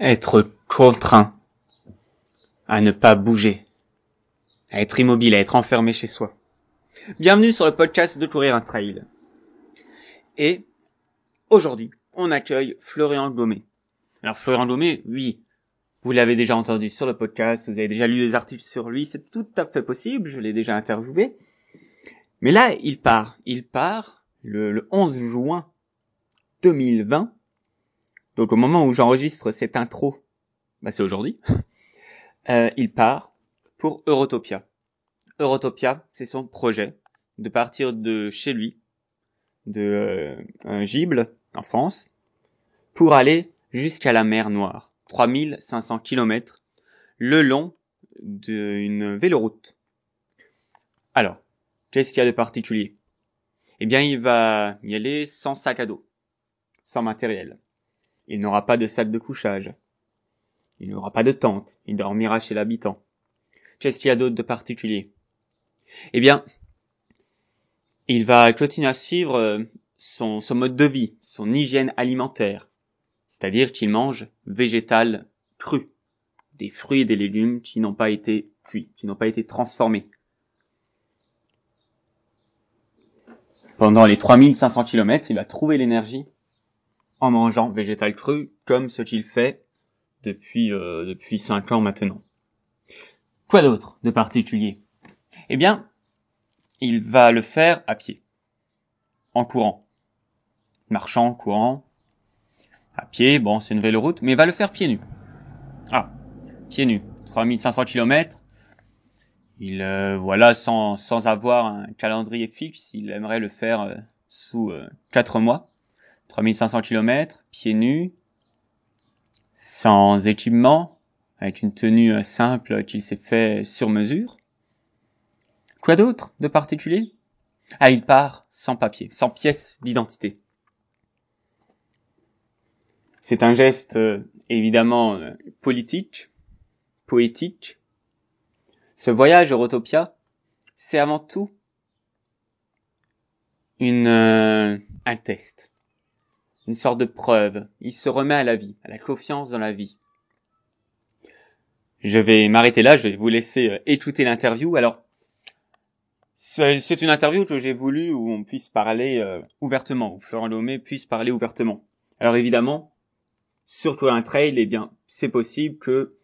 être contraint à ne pas bouger, à être immobile, à être enfermé chez soi. Bienvenue sur le podcast de Courir un Trail. Et aujourd'hui, on accueille Florian Gomé. Alors Florian Gomé, oui, vous l'avez déjà entendu sur le podcast, vous avez déjà lu des articles sur lui, c'est tout à fait possible, je l'ai déjà interviewé. Mais là, il part. Il part le, le 11 juin 2020 donc au moment où j'enregistre cette intro, bah c'est aujourd'hui, euh, il part pour Eurotopia. Eurotopia, c'est son projet de partir de chez lui, de euh, un Gible en France, pour aller jusqu'à la mer Noire, 3500 km, le long d'une véloroute. Alors, qu'est-ce qu'il y a de particulier? Eh bien, il va y aller sans sac à dos, sans matériel. Il n'aura pas de salle de couchage. Il n'aura pas de tente. Il dormira chez l'habitant. Qu'est-ce qu'il y a d'autre de particulier? Eh bien, il va continuer à suivre euh, son, mode de vie, son hygiène alimentaire. C'est-à-dire qu'il mange végétal cru. Des fruits et des légumes qui n'ont pas été cuits, qui n'ont pas été transformés. Pendant les 3500 km, il va trouver l'énergie en mangeant végétal cru, comme ce qu'il fait depuis euh, depuis cinq ans maintenant. Quoi d'autre de particulier? Eh bien, il va le faire à pied, en courant, marchant, courant, à pied. Bon, c'est une nouvelle route, mais il va le faire pieds nus. Ah, pieds nus, 3500 km. Il euh, voilà sans sans avoir un calendrier fixe, il aimerait le faire euh, sous euh, quatre mois. 3500 km, pieds nus, sans équipement, avec une tenue euh, simple qu'il s'est fait sur mesure. Quoi d'autre de particulier? Ah, il part sans papier, sans pièce d'identité. C'est un geste euh, évidemment euh, politique, poétique. Ce voyage Eurotopia, c'est avant tout une, un test une sorte de preuve. Il se remet à la vie, à la confiance dans la vie. Je vais m'arrêter là, je vais vous laisser euh, écouter l'interview. Alors, c'est une interview que j'ai voulu où on puisse parler euh, ouvertement, où Florent Lomé puisse parler ouvertement. Alors évidemment, surtout un trail, eh bien, c'est possible que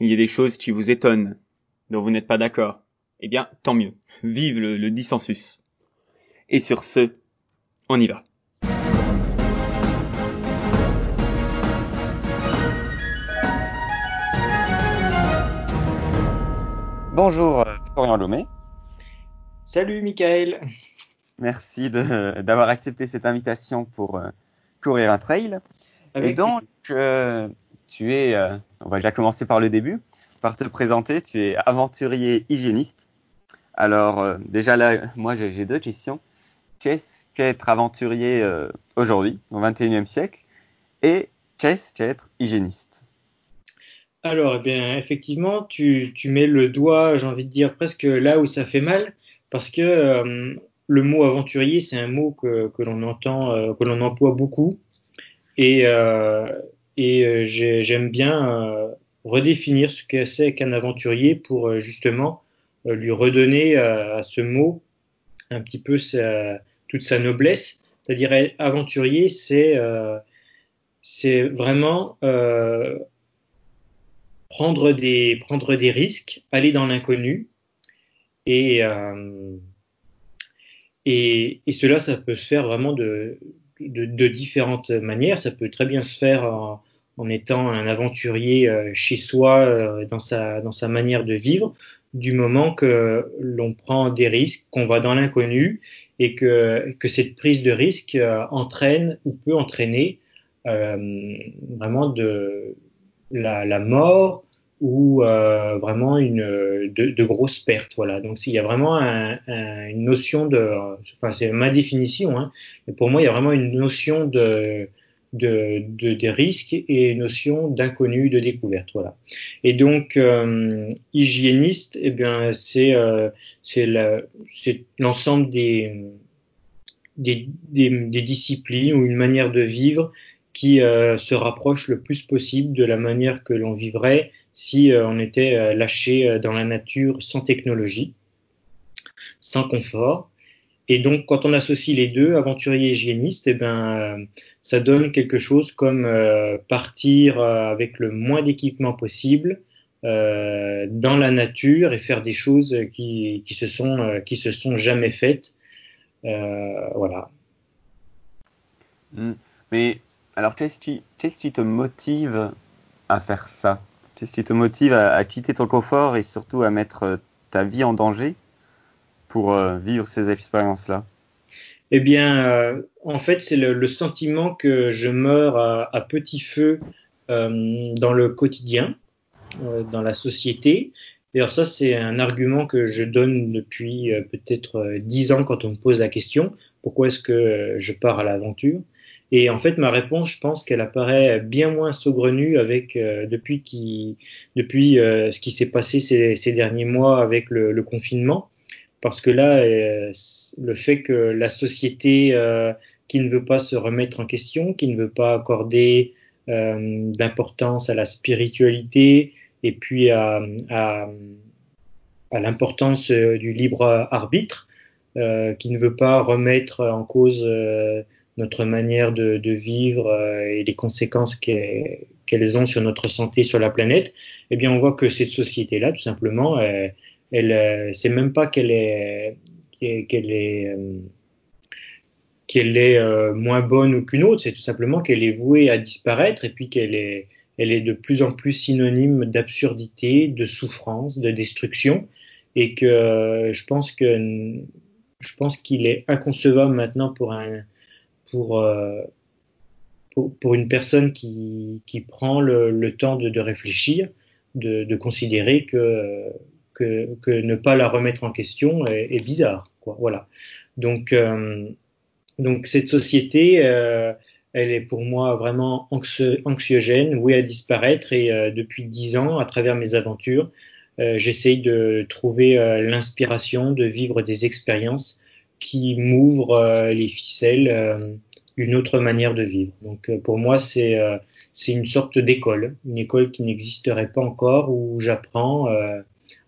il y ait des choses qui vous étonnent, dont vous n'êtes pas d'accord. Eh bien, tant mieux. Vive le, le dissensus. Et sur ce, on y va. Bonjour euh, Florian Lomé. Salut Michael. Merci d'avoir accepté cette invitation pour euh, courir un trail. Et donc, euh, tu es, euh, on va déjà commencer par le début, par te présenter. Tu es aventurier hygiéniste. Alors, déjà là, moi j'ai deux questions. Qu'est-ce qu'être aventurier aujourd'hui, au 21e siècle? Et qu'est-ce qu'être hygiéniste? Alors, eh bien, effectivement, tu, mets le doigt, j'ai envie de dire, presque là où ça fait mal, parce que euh, le mot aventurier, c'est un mot que, l'on entend, euh, que l'on emploie beaucoup, et, euh, j'aime bien redéfinir ce que c'est qu'un aventurier pour justement lui redonner à ce mot un petit peu toute sa noblesse. C'est-à-dire aventurier, c'est vraiment prendre des, prendre des risques, aller dans l'inconnu. Et, euh, et, cela, ça peut se faire vraiment de, de, différentes manières. Ça peut très bien se faire en, étant un aventurier euh, chez soi, euh, dans, sa, dans sa manière de vivre, du moment que l'on prend des risques, qu'on va dans l'inconnu et que, que cette prise de risque entraîne ou peut entraîner vraiment de, la mort ou euh, vraiment une de, de, grosses pertes. Voilà. Donc il y a vraiment un, un, une notion de, enfin c'est ma définition. Hein, et pour moi, il y a vraiment une notion de de, de des risques et une notion d'inconnu, de découverte. Voilà. Et donc euh, hygiéniste, eh bien c'est euh, c'est l'ensemble des des, des, des disciplines ou une manière de vivre qui se rapproche le plus possible de la manière que l'on vivrait si on était lâché dans la nature sans technologie, sans confort. Et donc, quand on associe les deux, aventurier hygiéniste, eh ben, ça donne quelque chose comme partir avec le moins d'équipement possible, euh, dans la nature et faire des choses qui, qui se sont euh, qui se sont jamais faites. Euh, voilà. Hmm. Mais alors, qu'est-ce qui te motive à faire ça? Qu'est-ce qui te motive à, quitter ton confort et surtout à mettre ta vie en danger pour vivre ces expériences-là? Eh bien, en fait, c'est le, sentiment que je meurs à, petit feu dans le quotidien. Euh, dans la société. D'ailleurs, ça, c'est un argument que je donne depuis euh, peut-être euh, dix ans quand on me pose la question pourquoi est-ce que je pars à l'aventure? Et en fait, ma réponse, je pense qu'elle apparaît bien moins saugrenue avec depuis, qui, depuis ce qui s'est passé ces, ces, derniers mois avec le, le, confinement, parce que là, le fait que la société qui ne veut pas se remettre en question, qui ne veut pas accorder euh, d'importance à la spiritualité et puis à, à, à l'importance euh, du libre arbitre, euh, qui ne veut pas remettre en cause euh, notre manière de, vivre euh, et les conséquences qu'elles qu ont sur notre santé sur la planète, eh bien on voit que cette société-là, tout simplement, elle, elle c'est même pas qu'elle est qu'elle est qu'elle est euh, moins bonne qu'une autre, c'est tout simplement qu'elle est vouée à disparaître et puis qu'elle est, elle est de plus en plus synonyme d'absurdité, de souffrance, de destruction, et que euh, je pense que je pense qu'il est inconcevable maintenant pour un pour euh, pour, pour, une personne qui, qui prend le, le temps de, de réfléchir, de, de considérer que, que, ne pas la remettre en question est, bizarre, quoi. Voilà. Donc euh, donc cette société, euh, elle est pour moi vraiment anxiogène, oui à disparaître. Et depuis dix ans, à travers mes aventures, j'essaye de trouver l'inspiration, de vivre des expériences qui m'ouvrent euh, les ficelles euh, d'une autre manière de vivre. Donc pour moi, c'est c'est une sorte d'école, une école qui n'existerait pas encore, où j'apprends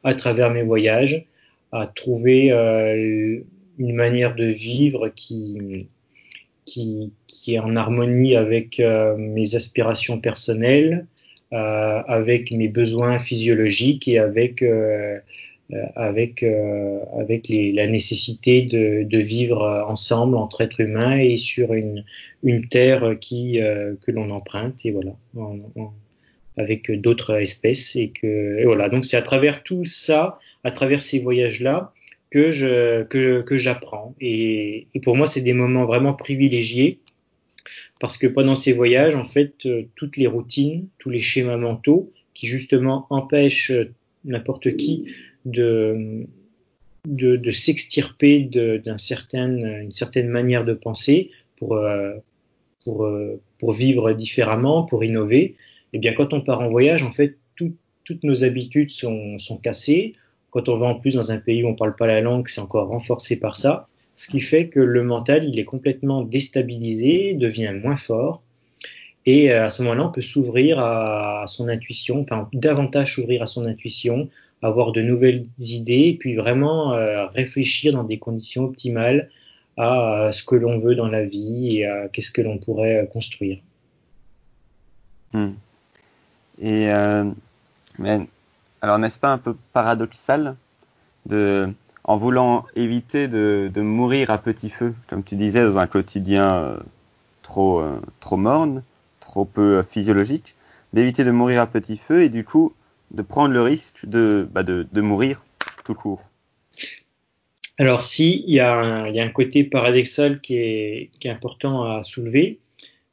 à travers mes voyages à trouver une manière de vivre qui, qui, qui est en harmonie avec euh, mes aspirations personnelles, euh, avec mes besoins physiologiques et avec, euh, euh avec, euh, avec les, la nécessité de, vivre ensemble entre êtres humains et sur une, terre euh, que l'on emprunte. Et voilà. Avec d'autres espèces et que voilà. Donc c'est à travers tout ça à travers ces voyages là que j'apprends. Et, pour moi c'est des moments vraiment privilégiés parce que pendant ces voyages en fait euh, toutes les routines tous les schémas mentaux qui justement empêchent n'importe qui de de, s'extirper d'une certaine certaine manière de penser pour euh, pour euh, pour vivre différemment pour innover et eh bien quand on part en voyage en fait tout, toutes nos habitudes sont sont cassées quand on va en plus dans un pays où on parle pas la langue, c'est encore renforcé par ça. Ce qui fait que le mental, il est complètement déstabilisé, devient moins fort. Et euh, à ce moment-là, on peut s'ouvrir à son intuition, enfin davantage s'ouvrir à son intuition, avoir de nouvelles idées, puis vraiment euh, réfléchir dans des conditions optimales à ce que l'on veut dans la vie et à qu'est-ce que l'on pourrait construire. Hmm. Et euh, mais alors n'est-ce pas un peu paradoxal de, en voulant éviter de, de, mourir à petit feu, comme tu disais, dans un quotidien euh, trop, euh, trop morne, trop peu euh, physiologique, d'éviter de mourir à petit feu et du coup de prendre le risque de, bah de, mourir tout court. Alors si, il y, a un, il y a un côté paradoxal qui est, qui est important à soulever,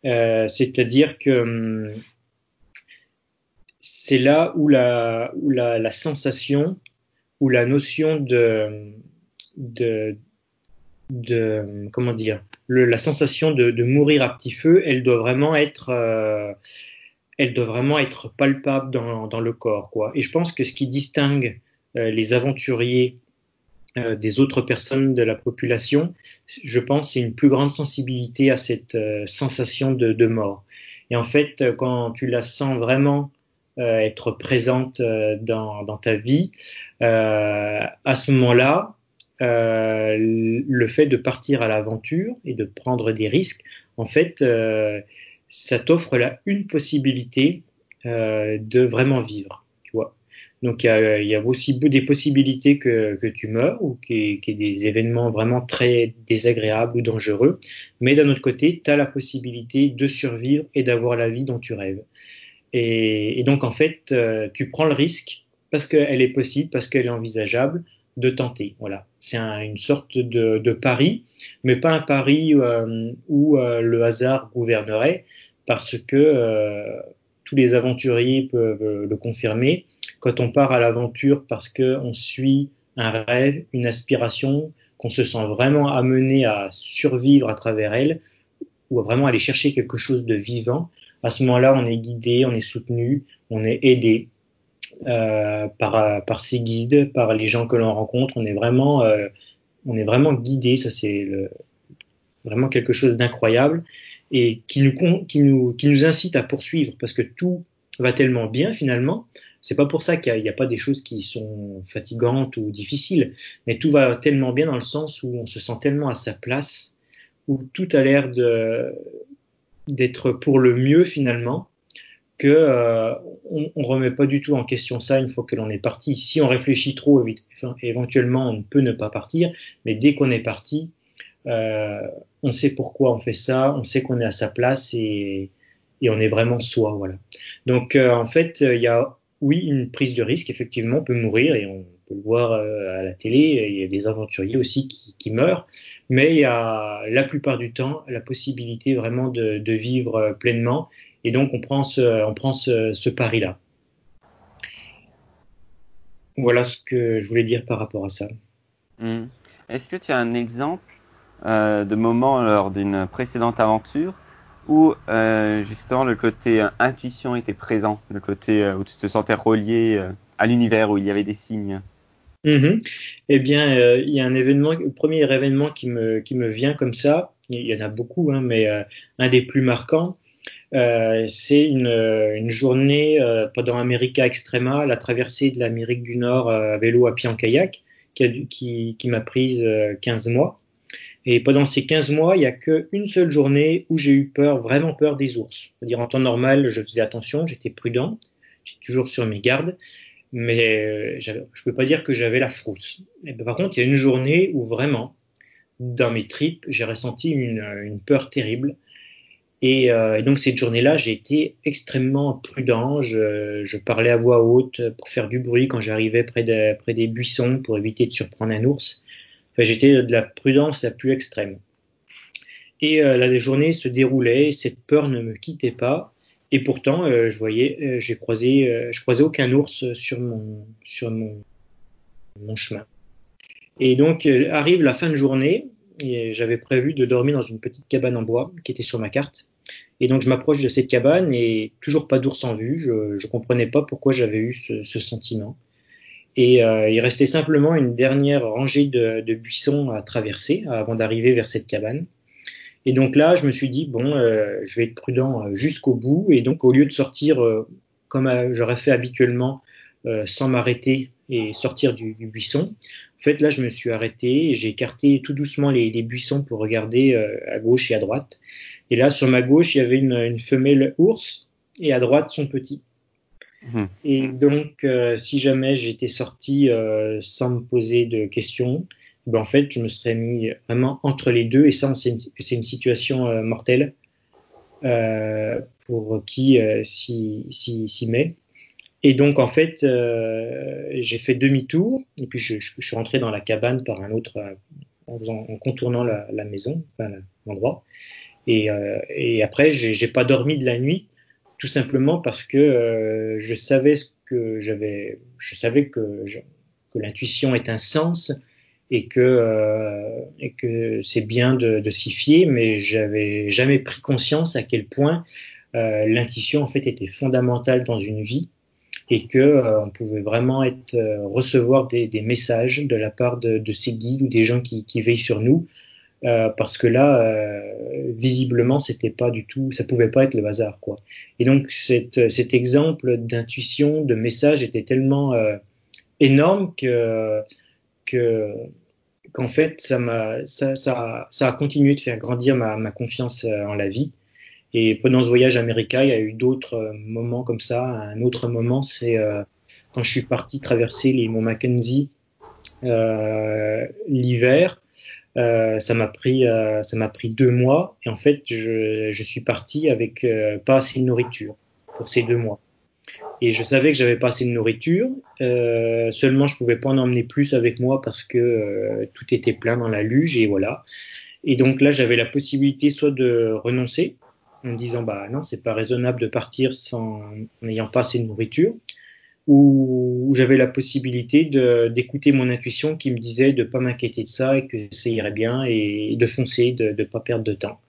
euh, c'est-à-dire que hum, c'est là où la, où la, sensation, où la notion de, de, de comment dire, la sensation de, mourir à petit feu, elle doit vraiment être, euh, palpable dans, le corps, quoi. Et je pense que ce qui distingue euh, les aventuriers euh, des autres personnes de la population, je pense, c'est une plus grande sensibilité à cette sensation de, mort. Et en fait, quand tu la sens vraiment être présente dans, ta vie, à ce moment-là, le fait de partir à l'aventure et de prendre des risques, en fait, ça t'offre là une possibilité de vraiment vivre. Tu vois. Donc il y a, aussi des possibilités que, tu meurs ou qu'il y, ait des événements vraiment très désagréables ou dangereux, mais d'un autre côté, tu as la possibilité de survivre et d'avoir la vie dont tu rêves. Et, donc en fait, euh, tu prends le risque parce qu'elle est possible, parce qu'elle est envisageable de tenter. Voilà, c'est un, une sorte de, de, pari, mais pas un pari euh, où euh, le hasard gouvernerait, parce que euh, tous les aventuriers peuvent le confirmer quand on part à l'aventure parce qu'on suit un rêve, une aspiration, qu'on se sent vraiment amené à survivre à travers elle, ou à vraiment aller chercher quelque chose de vivant, à ce moment-là, on est guidé, on est soutenu, on est aidé euh, par, par ses guides, par les gens que l'on rencontre. On est vraiment, euh, on est vraiment guidé. Ça, c'est vraiment quelque chose d'incroyable et qui nous, qui, nous, qui nous incite à poursuivre parce que tout va tellement bien finalement c'est pas pour ça qu'il n'y a, a, pas des choses qui sont fatigantes ou difficiles, mais tout va tellement bien dans le sens où on se sent tellement à sa place, où tout a l'air d'être pour le mieux finalement, que euh, on, on, remet pas du tout en question ça une fois que l'on est parti. Si on réfléchit trop, éventuellement on peut ne pas partir, mais dès qu'on est parti, euh, on sait pourquoi on fait ça, on sait qu'on est à sa place et, et on est vraiment soi, voilà. Donc euh, en fait, il y a oui, une prise de risque, effectivement, peut mourir et on peut le voir euh, à la télé. Il y a des aventuriers aussi qui, qui, meurent, mais il y a la plupart du temps la possibilité vraiment de, de vivre euh, pleinement et donc on prend ce, on prend ce, ce pari-là. Voilà ce que je voulais dire par rapport à ça. Mmh. Est-ce que tu as un exemple euh, de moment lors d'une précédente aventure où euh, justement le côté euh, intuition était présent, le côté où tu te sentais relié à l'univers, où il y avait des signes? Mmh. Eh bien, euh, il y a un événement, le premier événement qui me, qui me vient comme ça, il y en a beaucoup, hein, mais un des plus marquants, c'est une, une, journée pendant America Extrema, la traversée de l'Amérique du Nord à vélo, à pied, en kayak, qui, m'a prise 15 mois. Et pendant ces 15 mois, il n'y a qu'une seule journée où j'ai eu peur, vraiment peur des ours. C'est-à-dire en temps normal, je faisais attention, j'étais prudent, j'étais toujours sur mes gardes, mais euh, je ne peux pas dire que j'avais la frousse. Ben, par contre, il y a une journée où vraiment, dans mes tripes, j'ai ressenti une, peur terrible. Et, euh, donc cette journée-là, j'ai été extrêmement prudent. Je, je, parlais à voix haute pour faire du bruit quand j'arrivais près, de, près des buissons pour éviter de surprendre un ours. Enfin, j'étais de la prudence la plus extrême. Et euh, la journée se déroulait, cette peur ne me quittait pas. Et pourtant, euh, je voyais, euh, j'ai croisé, euh, je croisais aucun ours sur mon, sur mon, mon chemin. Et donc euh, arrive la fin de journée, et j'avais prévu de dormir dans une petite cabane en bois qui était sur ma carte. Et donc je m'approche de cette cabane et toujours pas d'ours en vue. Je, ne comprenais pas pourquoi j'avais eu ce, sentiment. Et euh, il restait simplement une dernière rangée de, buissons à traverser avant d'arriver vers cette cabane. Et donc là, je me suis dit, bon, euh, je vais être prudent euh, jusqu'au bout. Et donc, au lieu de sortir comme j'aurais fait habituellement, sans m'arrêter et sortir du, du, buisson, en fait, là, je me suis arrêté j'ai écarté tout doucement les, les, buissons pour regarder à gauche et à droite. Et là, sur ma gauche, il y avait une, une femelle ours et à droite, son petit. Mmh. Et donc, euh, si jamais j'étais sorti euh, sans me poser de questions, ben en fait, je me serais mis vraiment entre les deux. Et ça, c'est une, une, situation euh, mortelle euh, pour qui s'y si, si, met. Et donc, en fait, j'ai fait demi-tour. Et puis, je, suis rentré dans la cabane par un autre, en, faisant, en contournant la, maison, enfin, l'endroit. Et, et après, j'ai pas dormi de la nuit tout simplement parce que euh, je savais ce que j'avais, je savais que, que l'intuition est un sens et que euh, et que c'est bien de, de s'y fier, mais j'avais jamais pris conscience à quel point euh, l'intuition en fait était fondamentale dans une vie et que on pouvait vraiment être recevoir des, des, messages de la part de, de, ces guides ou des gens qui, qui veillent sur nous euh, parce que là, euh, visiblement, c'était pas du tout, ça pouvait pas être le hasard, quoi. Et donc, cet, cet exemple d'intuition, de message était tellement euh, énorme que que qu'en fait, ça m'a, ça, ça, ça, a continué de faire grandir ma, ma confiance euh, en la vie. Et pendant ce voyage américain, il y a eu d'autres euh, moments comme ça. Un autre moment, c'est quand je suis parti traverser les monts Mackenzie l'hiver euh, ça m'a pris, euh, ça m'a pris deux mois et en fait, je, suis parti avec euh, pas assez de nourriture pour ces deux mois. Et je savais que j'avais pas assez de nourriture. Euh, seulement, je pouvais pas en emmener plus avec moi parce que tout était plein dans la luge et voilà. Et donc là, j'avais la possibilité soit de renoncer en disant bah non, c'est pas raisonnable de partir sans n'ayant pas assez de nourriture où, j'avais la possibilité d'écouter mon intuition qui me disait de pas m'inquiéter de ça et que ça irait bien et de foncer, de ne pas perdre de temps.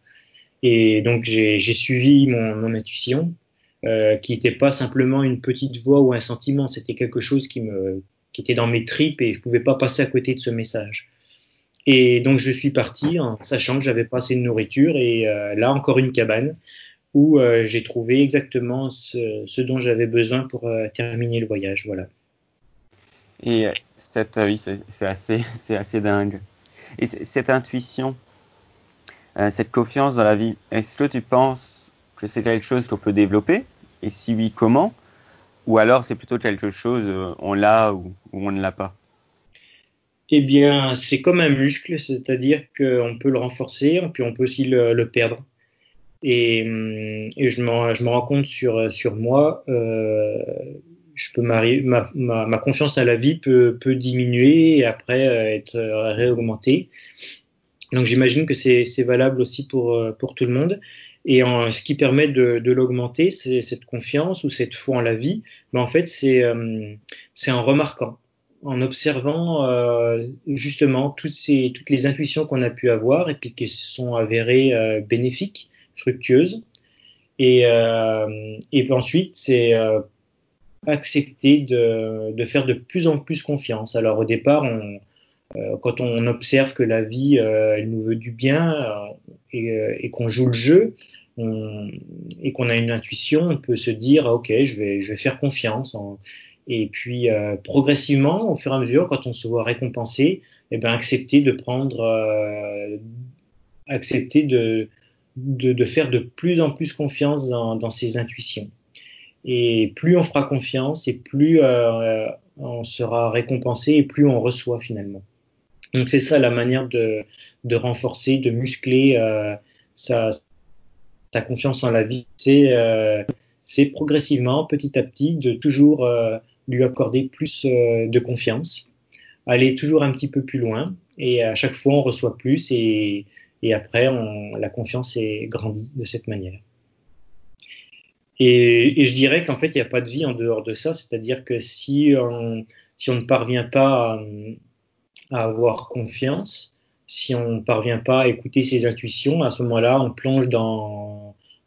Et donc j'ai suivi mon, intuition, euh, qui n'était pas simplement une petite voix ou un sentiment, c'était quelque chose qui me qui était dans mes tripes et je pouvais pas passer à côté de ce message. Et donc je suis parti en sachant que j'avais pas assez de nourriture et euh, là encore une cabane où euh, j'ai trouvé exactement ce, dont j'avais besoin pour euh, terminer le voyage. Voilà. Et cette, oui, c'est assez, c'est assez dingue. Et cette intuition, cette confiance dans la vie, est-ce que tu penses que c'est quelque chose qu'on peut développer? Et si oui, comment? Ou alors c'est plutôt quelque chose, on l'a ou, on ne l'a pas? Eh bien, c'est comme un muscle, c'est-à-dire qu'on peut le renforcer, puis on peut aussi le, perdre. Et, et je, me rends compte sur, sur moi, euh, je peux ma, ma, ma, confiance à la vie peut, peut diminuer et après euh, être réaugmentée. Donc j'imagine que c'est valable aussi pour, euh, pour tout le monde. Et en, ce qui permet de, de l'augmenter, c'est cette confiance ou cette foi en la vie. Mais en fait, c'est euh, en remarquant, en observant euh, justement toutes, ces, toutes les intuitions qu'on a pu avoir et puis qui se sont avérées euh, bénéfiques fructueuse. Et, euh, et ensuite, c'est euh, accepter de, de, faire de plus en plus confiance. Alors au départ, on, euh, quand on observe que la vie, elle nous veut du bien et, et qu'on joue le jeu, on, et qu'on a une intuition, on peut se dire ok, je vais, je vais faire confiance. En, et puis euh, progressivement, au fur et à mesure, quand on se voit récompensé, eh ben accepter de prendre, accepter de de, faire de plus en plus confiance dans, ses intuitions. Et plus on fera confiance et plus euh, on sera récompensé et plus on reçoit finalement. Donc c'est ça la manière de, de, renforcer, de muscler euh, sa, sa, confiance en la vie. C'est euh, progressivement, petit à petit, de toujours euh, lui accorder plus euh, de confiance, aller toujours un petit peu plus loin. Et à chaque fois on reçoit plus et et après, on, la confiance est grandie de cette manière. Et, je dirais qu'en fait, il n'y a pas de vie en dehors de ça, c'est-à-dire que si on, si on ne parvient pas à, avoir confiance, si on ne parvient pas à écouter ses intuitions, à ce moment-là, on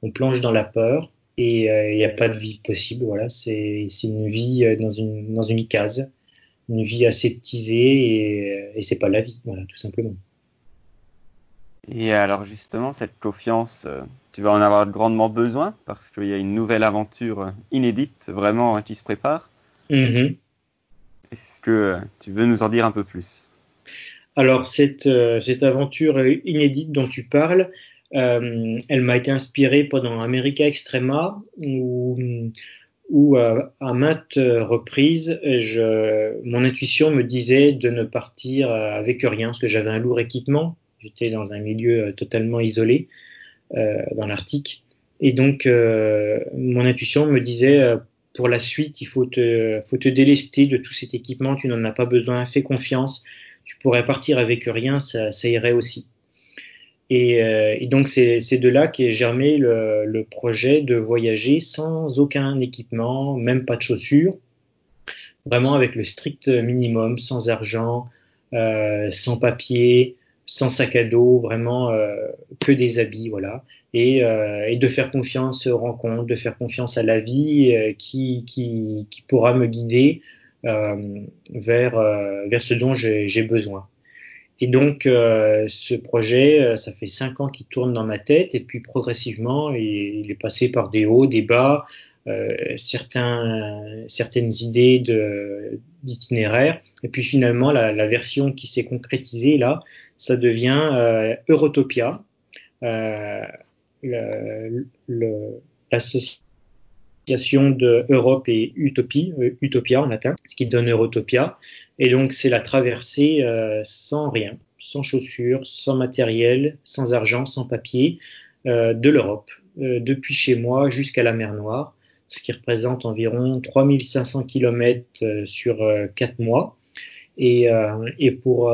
on plonge dans la peur et euh, il n'y a pas de vie possible. Voilà, c'est une vie euh, dans une, dans une case, une vie aseptisée et, euh, et c'est pas la vie, voilà, tout simplement. Et alors justement, cette confiance, tu vas en avoir grandement besoin parce qu'il y a une nouvelle aventure inédite vraiment hein, qui se prépare. Mm-hmm. Est-ce que tu veux nous en dire un peu plus? Alors cette, cette aventure inédite dont tu parles, euh, elle m'a été inspirée pendant America Extrema où, euh, à maintes reprises, mon intuition me disait de ne partir avec rien parce que j'avais un lourd équipement J'étais dans un milieu euh, totalement isolé, euh, dans l'Arctique. Et donc, euh, mon intuition me disait, pour la suite, il faut te, délester de tout cet équipement, tu n'en as pas besoin, fais confiance, tu pourrais partir avec rien, ça irait aussi. Et, et donc, c'est de là qu'est germé le, projet de voyager sans aucun équipement, même pas de chaussures, vraiment avec le strict minimum, sans argent, euh, sans papier, sans sac à dos, vraiment que des habits, voilà, et, de faire confiance aux rencontres, de faire confiance à la vie qui, pourra me guider vers ce dont j'ai besoin. Et donc, euh, ce projet, euh, ça fait cinq ans qu'il tourne dans ma tête, et puis progressivement, il, est passé par des hauts, des bas, euh, certains, certaines idées d'itinéraire, et puis finalement, la, la version qui s'est concrétisée là, ça devient euh, Eurotopia, l'association de Europe et Utopie, Utopia en latin, ce qui donne Eurotopia. Et donc, c'est la traversée euh, sans rien, sans chaussures, sans matériel, sans argent, sans papier, euh, de l'Europe, euh, depuis chez moi jusqu'à la mer Noire, ce qui représente environ 3500 km sur 4 mois. Et, et pour,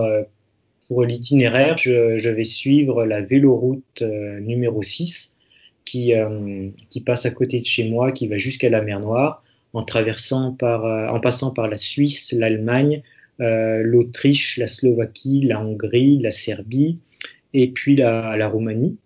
pour l'itinéraire, je, je, vais suivre la véloroute numéro 6 qui, qui passe à côté de chez moi, qui va jusqu'à la mer Noire, en traversant par, en passant par la Suisse, l'Allemagne, euh, l'Autriche, la Slovaquie, la Hongrie, la Serbie et puis la, Roumanie.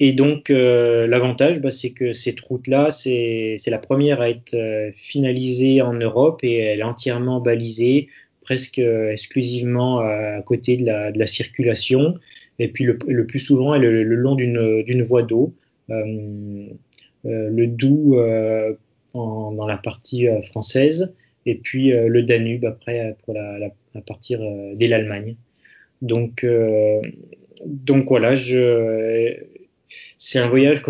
Et donc euh, l'avantage, bah, c'est que cette route-là, c'est la première à être euh, finalisée en Europe et elle est entièrement balisée, presque exclusivement à côté de la circulation. Et puis le, plus souvent, est le, long d'une voie d'eau. Euh, le Doubs dans la partie française et puis euh, le Danube après euh, pour la, à partir euh, dès l'Allemagne. Donc voilà, c'est un voyage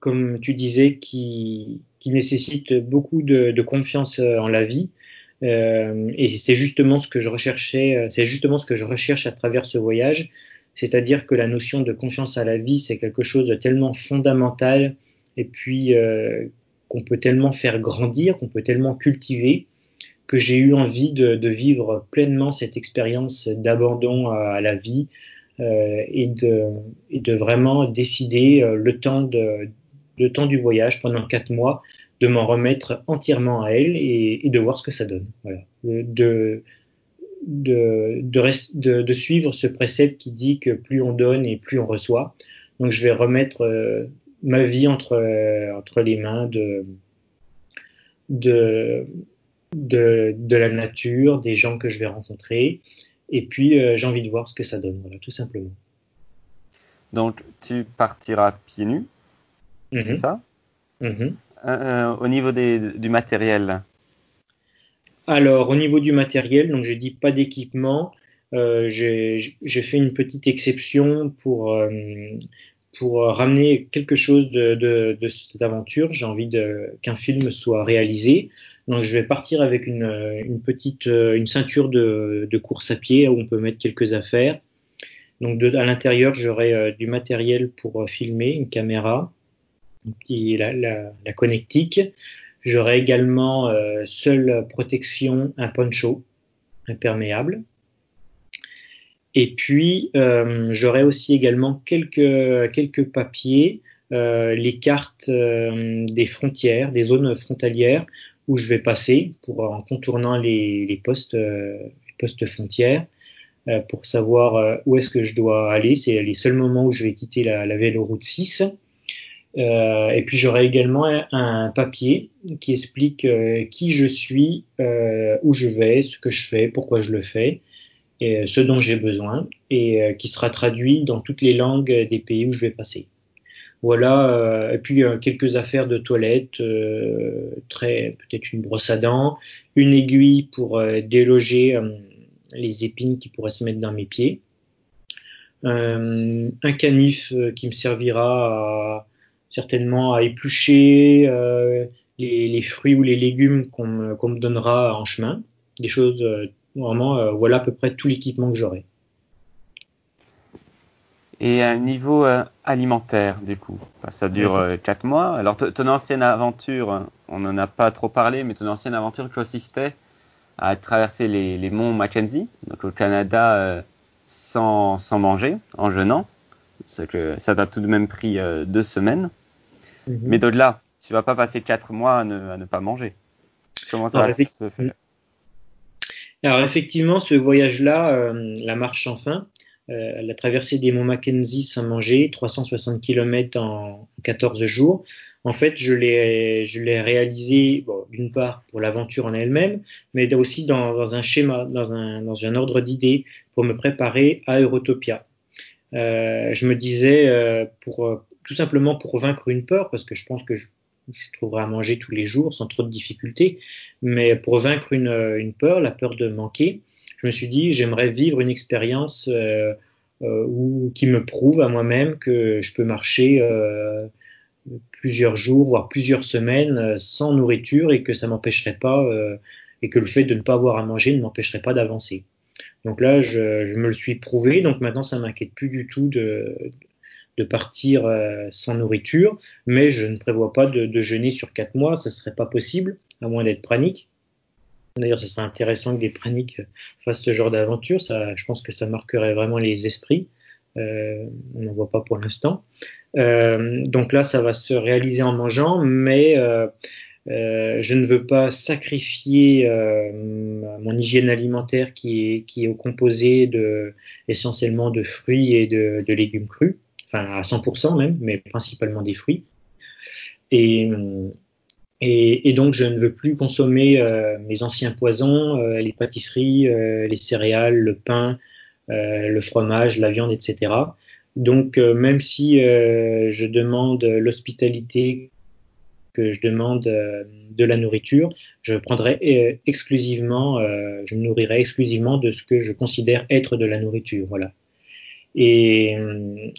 comme tu disais qui nécessite beaucoup de, confiance en la vie. Euh, et c'est justement ce que je recherchais, c'est justement ce que je recherche à travers ce voyage, c'est-à-dire que la notion de confiance à la vie, c'est quelque chose de tellement fondamental et puis euh, qu'on peut tellement faire grandir, qu'on peut tellement cultiver, que j'ai eu envie de, vivre pleinement cette expérience d'abandon à, la vie euh, et, de, vraiment décider euh, le temps, du voyage pendant quatre mois de m'en remettre entièrement à elle et, de voir ce que ça donne. De, de, de, suivre ce précepte qui dit que plus on donne et plus on reçoit. Donc je vais remettre euh, ma vie entre, euh, entre les mains de, de, de, de, la nature, des gens que je vais rencontrer. Et puis, euh, j'ai envie de voir ce que ça donne, voilà, tout simplement. Donc, tu partiras pieds nus, c'est mhm. ça mm euh, Au niveau des, du matériel Alors, au niveau du matériel, donc j'ai dit pas d'équipement. Euh, j'ai fait une petite exception pour, euh, pour ramener quelque chose de, cette aventure. J'ai envie qu'un film soit réalisé. Donc je vais partir avec une, petite euh, une ceinture de, course à pied où on peut mettre quelques affaires. Donc à l'intérieur, j'aurai du matériel pour filmer, une caméra, qui la connectique. J'aurai également euh, seule protection un poncho imperméable. Et puis euh, j'aurai aussi également quelques quelques papiers, euh, les cartes des frontières, des zones frontalières où je vais passer pour en contournant les, les postes, postes frontières pour savoir où est-ce que je dois aller. C'est les seuls moments où je vais quitter la, la véloroute 6. Euh, et puis j'aurai également un, papier qui explique euh, qui je suis, euh, où je vais, ce que je fais, pourquoi je le fais, et ce dont j'ai besoin, et qui sera traduit dans toutes les langues des pays où je vais passer. Voilà, et puis quelques affaires de toilette, très peut-être une brosse à dents, une aiguille pour déloger les épines qui pourraient se mettre dans mes pieds, un canif qui me servira certainement à éplucher les, les, fruits ou les légumes qu'on me, qu me, donnera en chemin, des choses vraiment, voilà à peu près tout l'équipement que j'aurai. Et à niveau euh, alimentaire, du coup, ça dure euh, quatre mois. Alors, ton ancienne aventure, on n'en a pas trop parlé, mais ton ancienne aventure consistait à traverser les, les monts Mackenzie, donc au Canada, euh, sans, sans manger, en jeûnant. Que ça t'a tout de même pris euh, deux semaines. -hmm. Mais d'au-delà, tu vas pas passer quatre mois à ne, à ne pas manger. Comment ça Alors, va se faire Alors effectivement, ce voyage-là, euh, la marche sans fin, la traversée des monts Mackenzie sans manger, 360 km en 14 jours. En fait, je l'ai, je l'ai réalisé, bon, d'une part pour l'aventure en elle-même, mais aussi dans, dans un schéma, dans un, dans un ordre d'idées pour me préparer à Eurotopia. Euh, je me disais, euh, pour, tout simplement pour vaincre une peur, parce que je pense que je, trouverai à manger tous les jours sans trop de difficultés, mais pour vaincre une, une peur, la peur de manquer, je me suis dit, j'aimerais vivre une expérience euh, euh, qui me prouve à moi-même que je peux marcher euh, plusieurs jours, voire plusieurs semaines euh, sans nourriture et que ça m'empêcherait pas euh, et que le fait de ne pas avoir à manger ne m'empêcherait pas d'avancer. Donc là, je, me le suis prouvé. Donc maintenant, ça m'inquiète plus du tout de, de partir euh, sans nourriture, mais je ne prévois pas de, jeûner sur quatre mois. Ce serait pas possible, à moins d'être pranique. D'ailleurs, ce serait intéressant que des praniques fassent ce genre d'aventure. Je pense que ça marquerait vraiment les esprits. Euh, on n'en voit pas pour l'instant. Euh, donc là, ça va se réaliser en mangeant, mais euh, euh, je ne veux pas sacrifier euh, mon hygiène alimentaire qui est, qui est composé de, essentiellement de fruits et de, légumes crus, enfin à 100% même, mais principalement des fruits. Et, et, donc je ne veux plus consommer euh, mes anciens poisons, euh, les pâtisseries, euh, les céréales, le pain, le fromage, la viande, etc. Donc, même si je demande l'hospitalité, que je demande de la nourriture, je prendrai exclusivement, je me nourrirai exclusivement de ce que je considère être de la nourriture. Voilà. Et,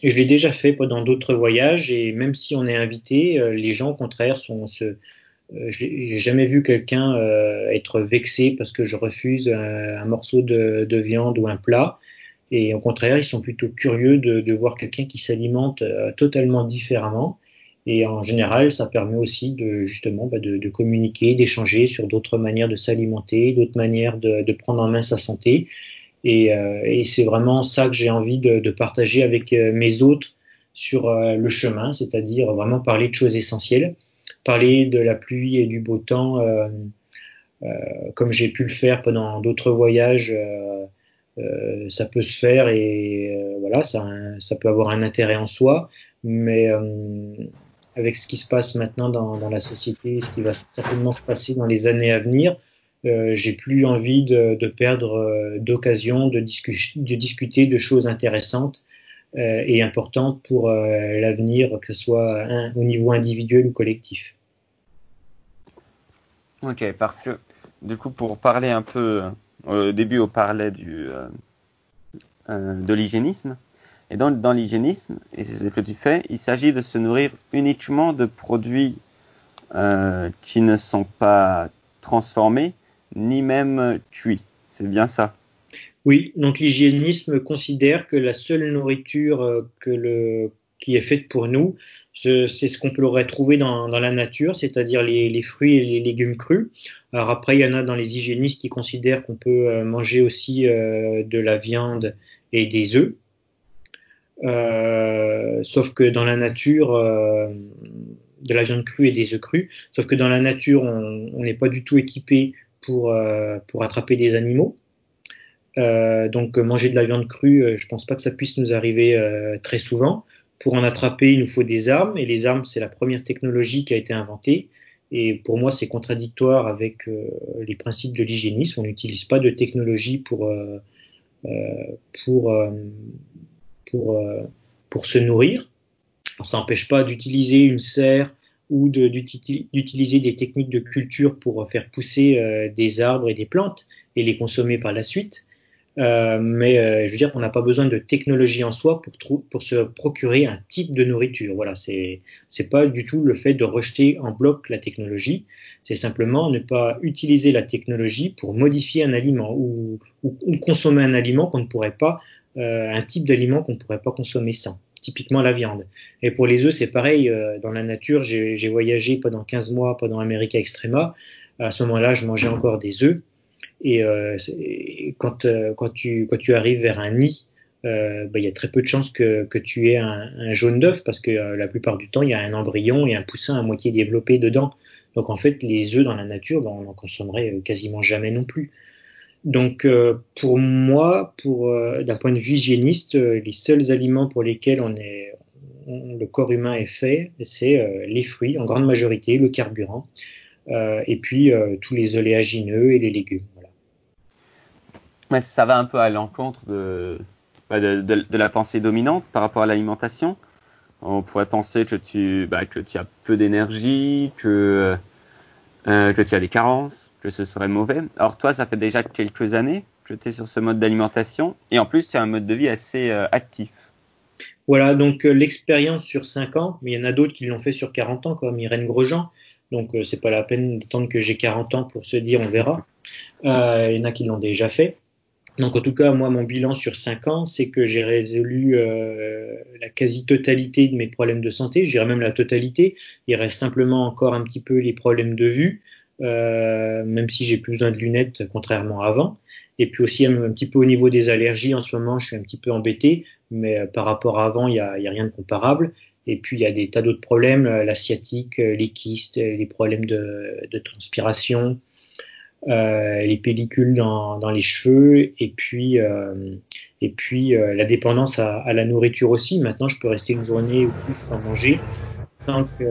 et je l'ai déjà fait pendant d'autres voyages, et même si on est invité, les gens, au contraire, sont ce, j'ai jamais vu quelqu'un euh, être vexé parce que je refuse un, morceau de, de, viande ou un plat. Et au contraire, ils sont plutôt curieux de, voir quelqu'un qui s'alimente euh, totalement différemment. Et en général, ça permet aussi justement bah, de, communiquer, d'échanger sur d'autres manières de s'alimenter, d'autres manières de, prendre en main sa santé. Et, euh, et c'est vraiment ça que j'ai envie de, partager avec euh, mes hôtes sur euh, le chemin, c'est-à-dire vraiment parler de choses essentielles, parler de la pluie et du beau temps, comme j'ai pu le faire pendant d'autres voyages ça peut se faire et voilà, ça, peut avoir un intérêt en soi, mais avec ce qui se passe maintenant dans, dans, la société, ce qui va certainement se passer dans les années à venir, euh, j'ai plus envie de, perdre euh, d'occasion de, discu de, discuter de choses intéressantes euh, et importantes pour l'avenir, que ce soit au niveau individuel ou collectif. Ok, parce que du coup, pour parler un peu au début, on parlait du, de l'hygiénisme. Et dans, dans l'hygiénisme, et c'est ce que tu fais, il s'agit de se nourrir uniquement de produits qui ne sont pas transformés, ni même cuits. C'est bien ça Oui, donc l'hygiénisme considère que la seule nourriture euh, qui est faite pour nous, c'est ce qu'on pourrait trouver dans, dans la nature, c'est-à-dire les, fruits et les légumes crus. Alors après, il y en a dans les hygiénistes qui considèrent qu'on peut euh, manger aussi euh, de la viande et des œufs. Sauf que dans la nature, de la viande crue et des œufs crus, sauf que dans la nature, on n'est pas du tout équipé pour, euh, pour attraper des animaux. donc manger de la viande crue, je pense pas que ça puisse nous arriver très souvent. Pour en attraper, il nous faut des armes, et les armes, c'est la première technologie qui a été inventée. Et pour moi, c'est contradictoire avec euh, les principes de l'hygiénisme. On n'utilise pas de technologie pour, euh, pour, euh, pour, euh, pour se nourrir. Alors, ça n'empêche pas d'utiliser une serre ou d'utiliser des techniques de culture pour faire pousser euh, des arbres et des plantes et les consommer par la suite. Euh, mais euh, je veux dire qu'on n'a pas besoin de technologie en soi pour, se procurer un type de nourriture. Voilà, c'est pas du tout le fait de rejeter en bloc la technologie. C'est simplement ne pas utiliser la technologie pour modifier un aliment ou, ou, consommer un aliment qu'on ne pourrait pas, euh, un type d'aliment qu'on ne pourrait pas consommer sans. Typiquement la viande. Et pour les œufs, c'est pareil. Euh, dans la nature, j'ai voyagé pendant 15 mois pendant America Extrema. À ce moment-là, je mangeais encore des œufs et, euh, quand, euh, quand, tu, quand tu arrives vers un nid, bah, il y a très peu de chances que, que tu aies un, un jaune d'œuf parce que la plupart du temps, il y a un embryon et un poussin à moitié développé dedans. Donc en fait, les œufs dans la nature, bah, on en consommerait quasiment jamais non plus. Donc pour moi, pour d'un point de vue hygiéniste, les seuls aliments pour lesquels le corps humain est fait, c'est les fruits en grande majorité, le carburant, et puis tous les oléagineux et les légumes. Ça va un peu à l'encontre bah, de, la pensée dominante par rapport à l'alimentation. On pourrait penser que tu, bah, as peu d'énergie, euh, que tu as des carences, que ce serait mauvais. Alors toi, ça fait déjà quelques années que tu es sur ce mode d'alimentation et en plus, c'est un mode de vie assez euh, actif. Voilà, donc euh, l'expérience sur 5 ans, mais il y en a d'autres qui l'ont fait sur 40 ans, comme Irène Grosjean. Donc euh, c'est pas la peine d'attendre que j'ai 40 ans pour se dire on verra. Euh, il y en a qui l'ont déjà fait. Donc en tout cas, moi, mon bilan sur 5 ans, c'est que j'ai résolu la quasi-totalité de mes problèmes de santé, je dirais même la totalité. Il reste simplement encore un petit peu les problèmes de vue, euh, même si j'ai plus besoin de lunettes contrairement à avant. Et puis aussi un, petit peu au niveau des allergies, en ce moment, je suis un petit peu embêté, mais euh, par rapport à avant, il n'y a, a, rien de comparable. Et puis il y a des tas d'autres problèmes, euh, la sciatique, euh, les kystes, les problèmes de, transpiration, les pellicules dans, les cheveux et puis la dépendance à, la nourriture aussi. Maintenant, je peux rester une journée ou plus sans manger que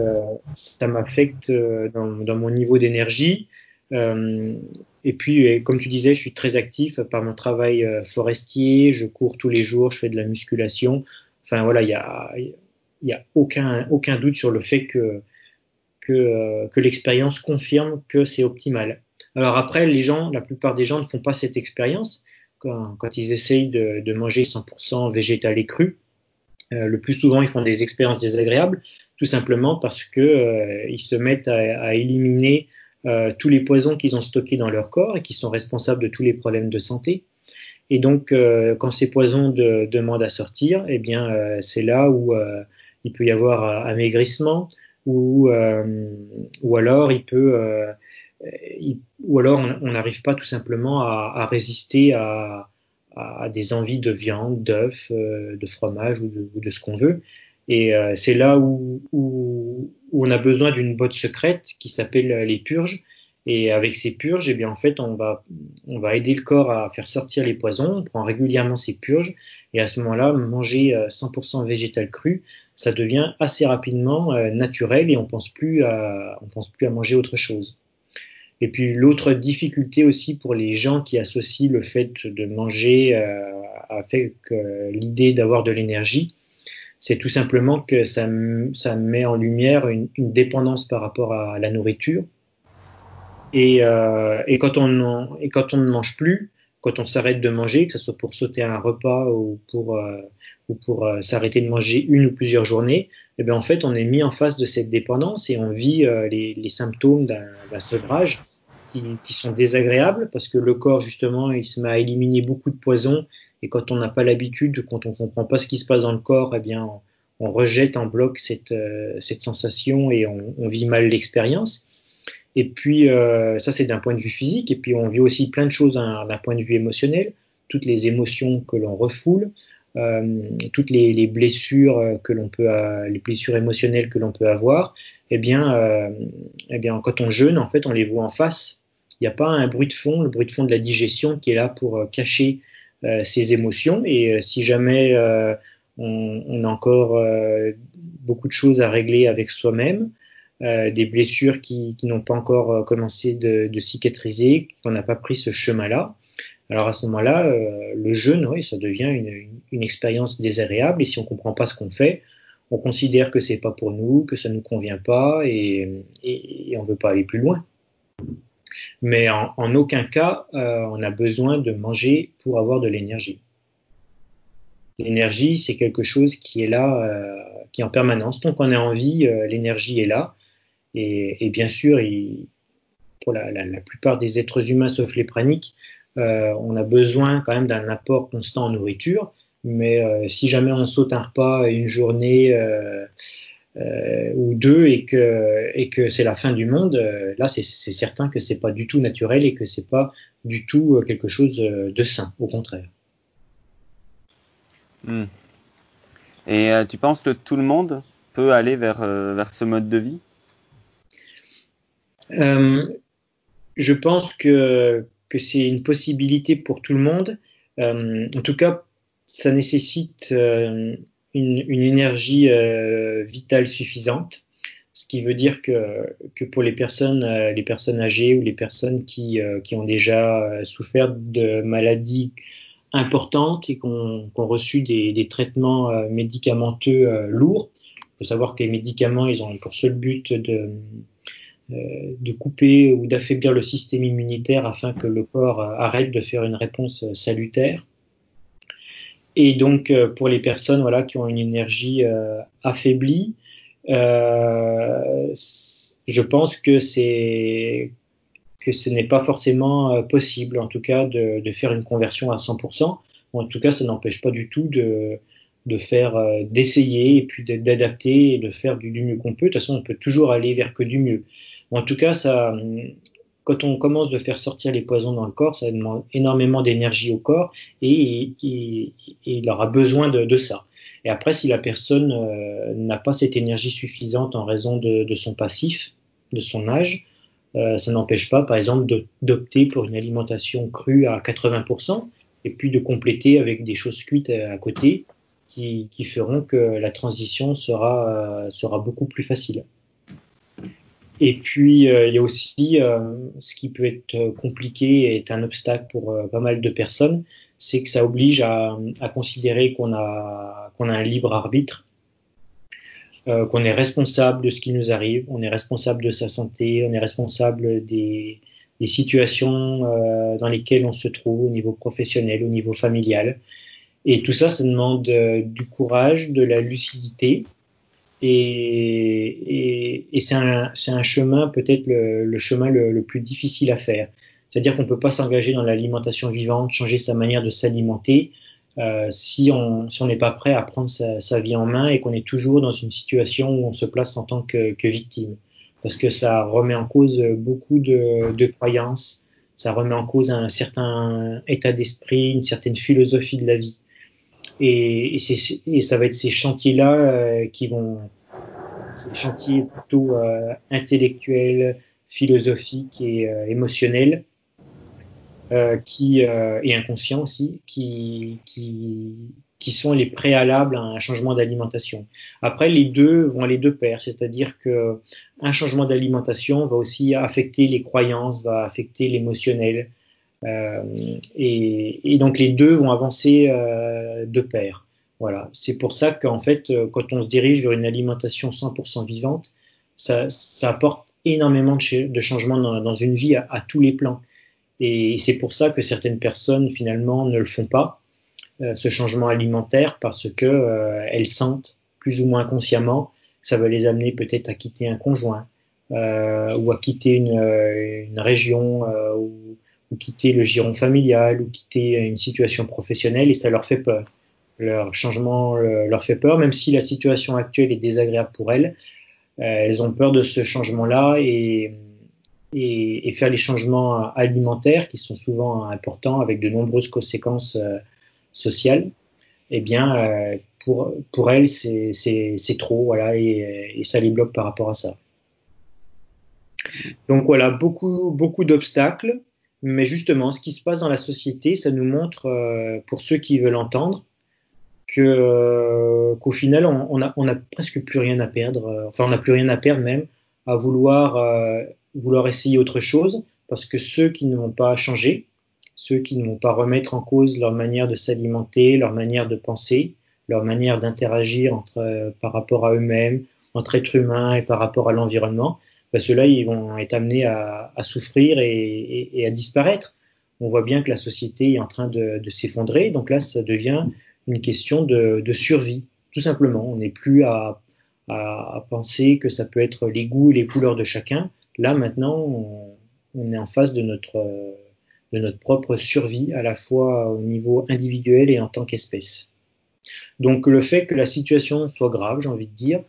ça m'affecte dans, dans, mon niveau d'énergie. et puis, comme tu disais, je suis très actif par mon travail forestier. Je cours tous les jours, je fais de la musculation. Enfin voilà, il y a aucun doute sur le fait que l'expérience confirme que c'est optimal. Alors après, les gens, la plupart des gens ne font pas cette expérience quand, quand, ils essayent de, de, manger 100% végétal et cru. Euh, le plus souvent, ils font des expériences désagréables, tout simplement parce que euh, ils se mettent à, à éliminer euh, tous les poisons qu'ils ont stockés dans leur corps et qui sont responsables de tous les problèmes de santé. Et donc, euh, quand ces poisons de, demandent à sortir, eh bien, euh, c'est là où euh, il peut y avoir amaigrissement, ou, ou alors il peut ou alors on n'arrive pas tout simplement à, à résister à, à, des envies de viande, d'œufs, euh, de fromage ou de, ce qu'on veut. Et euh, c'est là où, on a besoin d'une botte secrète qui s'appelle les purges. Et avec ces purges, eh bien en fait, on va, on va aider le corps à faire sortir les poisons. On prend régulièrement ces purges. Et à ce moment-là, manger 100% euh, végétal cru, ça devient assez rapidement euh, naturel et on pense pense plus à manger autre chose. Et puis l'autre difficulté aussi pour les gens qui associent le fait de manger euh, avec euh, l'idée d'avoir de l'énergie, c'est tout simplement que ça, ça met en lumière une, une, dépendance par rapport à la nourriture. Et, euh, et, quand on, et quand on ne mange plus, quand on s'arrête de manger, que ce soit pour sauter un repas ou pour, euh, ou pour euh, s'arrêter de manger une ou plusieurs journées, eh bien en fait on est mis en face de cette dépendance et on vit euh, les, les, symptômes d'un sevrage qui, sont désagréables parce que le corps justement il se met à éliminer beaucoup de poisons et quand on n'a pas l'habitude, quand on comprend pas ce qui se passe dans le corps, eh bien on, rejette en bloc cette, euh, cette sensation et on, vit mal l'expérience. Et puis, euh, ça, c'est d'un point de vue physique. Et puis, on vit aussi plein de choses d'un point de vue émotionnel. Toutes les émotions que l'on refoule, euh, toutes les, les, blessures que l'on peut, les blessures émotionnelles que l'on peut avoir. Eh bien, euh, eh bien, quand on jeûne, en fait, on les voit en face. Il n'y a pas un bruit de fond, le bruit de fond de la digestion qui est là pour euh, cacher euh, ces émotions. Et si jamais on, a encore beaucoup de choses à régler avec soi-même, euh, des blessures qui, n'ont pas encore euh, commencé de, cicatriser, qu'on n'a pas pris ce chemin-là. Alors à ce moment-là, euh, le jeûne, ça devient une, expérience désagréable. Et si on comprend pas ce qu'on fait, on considère que c'est pas pour nous, que ça nous convient pas, et, on veut pas aller plus loin. Mais en, aucun cas, euh, on a besoin de manger pour avoir de l'énergie. L'énergie, c'est quelque chose qui est là, euh, qui est en permanence. Tant qu'on a envie, euh, l'énergie est là. Et, bien sûr, pour la, la, plupart des êtres humains, sauf les praniques, euh, on a besoin quand même d'un apport constant en nourriture. Mais si jamais on saute un repas une journée euh, ou deux et que, et que c'est la fin du monde, euh, là c'est certain que c'est pas du tout naturel et que c'est pas du tout euh, quelque chose de sain, au contraire. Hmm. Et tu penses que tout le monde peut aller vers, vers ce mode de vie? Je pense que que c'est une possibilité pour tout le monde. en tout cas, ça nécessite une, énergie vitale suffisante ce qui veut dire que, que pour les personnes, euh, les personnes âgées ou les personnes qui, euh, qui ont déjà euh, souffert de maladies importantes et qui ont, reçu des, des, traitements médicamenteux lourds, il faut savoir que les médicaments, ils ont pour seul but de, de couper ou d'affaiblir le système immunitaire afin que le corps arrête de faire une réponse salutaire. Et donc, pour les personnes voilà, qui ont une énergie affaiblie, euh, je pense que que ce n'est pas forcément euh, possible, en tout cas, de, faire une conversion à 100%. en tout cas, ça n'empêche pas du tout de, de faire, euh, d'essayer et puis d'adapter et de faire du, du mieux qu'on peut. De toute façon, on peut toujours aller vers que du mieux. En tout cas, ça, quand on commence de faire sortir les poisons dans le corps, ça demande énormément d'énergie au corps et, il aura besoin de, ça. Et après, si la personne euh, n'a pas cette énergie suffisante en raison de, de son passif, de son âge, euh, ça n'empêche pas, par exemple, d'opter pour une alimentation crue à 80% et puis de compléter avec des choses cuites à côté qui, qui feront que la transition sera, euh, sera beaucoup plus facile. Et puis, euh, il y a aussi euh, ce qui peut être compliqué et est un obstacle pour euh, pas mal de personnes, c'est que ça oblige à, à considérer qu'on a, qu'on a un libre arbitre, qu'on est responsable de ce qui nous arrive, on est responsable de sa santé, on est responsable des, des situations dans lesquelles on se trouve au niveau professionnel, au niveau familial. Et tout ça, ça demande du courage, de la lucidité, et, et, et c'est un, un, chemin, peut-être le, le, chemin le, le, plus difficile à faire. C'est-à-dire qu'on ne peut pas s'engager dans l'alimentation vivante, changer sa manière de s'alimenter, euh, si on si n'est pas prêt à prendre sa, sa vie en main et qu'on est toujours dans une situation où on se place en tant que, que victime. Parce que ça remet en cause beaucoup de, de croyances, ça remet en cause un certain état d'esprit, une certaine philosophie de la vie. Et, et, et, ça va être ces chantiers-là euh, qui vont, ces chantiers plutôt euh, intellectuels, philosophiques et euh, émotionnels, euh, qui euh, et inconscients aussi, qui, qui, qui sont les préalables à un changement d'alimentation. Après, les deux vont aller de pair, c'est-à-dire que un changement d'alimentation va aussi affecter les croyances, va affecter l'émotionnel, et, et, donc les deux vont avancer euh, de pair. Voilà. C'est pour ça qu'en fait, euh, quand on se dirige vers une alimentation 100% vivante, ça, apporte énormément de, changements dans, une vie à, tous les plans. Et c'est pour ça que certaines personnes finalement ne le font pas, euh, ce changement alimentaire, parce que euh, elles sentent plus ou moins consciemment que ça va les amener peut-être à quitter un conjoint euh, ou à quitter une, une région ou ou quitter le giron familial, ou quitter une situation professionnelle, et ça leur fait peur. Leur changement leur fait peur, même si la situation actuelle est désagréable pour elles. Euh, elles ont peur de ce changement-là et, et, et, faire les changements alimentaires qui sont souvent importants avec de nombreuses conséquences euh, sociales. Eh bien, euh, pour, pour elles, c'est trop, voilà, et, et ça les bloque par rapport à ça. Donc voilà, beaucoup, beaucoup d'obstacles, mais justement, ce qui se passe dans la société, ça nous montre, euh, pour ceux qui veulent entendre, euh, qu'au final, on, on, a, on a presque plus rien à perdre. Euh, enfin, on n'a plus rien à perdre même à vouloir vouloir essayer autre chose, parce que ceux qui ne vont pas changer, ceux qui ne vont pas remettre en cause leur manière de s'alimenter, leur manière de penser, leur manière d'interagir entre par rapport à eux-mêmes, entre êtres humains et par rapport à l'environnement, parce que là, ils vont être amenés à, souffrir et, à disparaître. On voit bien que la société est en train de, s'effondrer, donc là, ça devient une question de, survie, tout simplement. On n'est plus à, penser que ça peut être les goûts et les couleurs de chacun. Là, maintenant, on, est en face de notre propre survie, à la fois au niveau individuel et en tant qu'espèce. Donc le fait que la situation soit grave, j'ai envie de dire,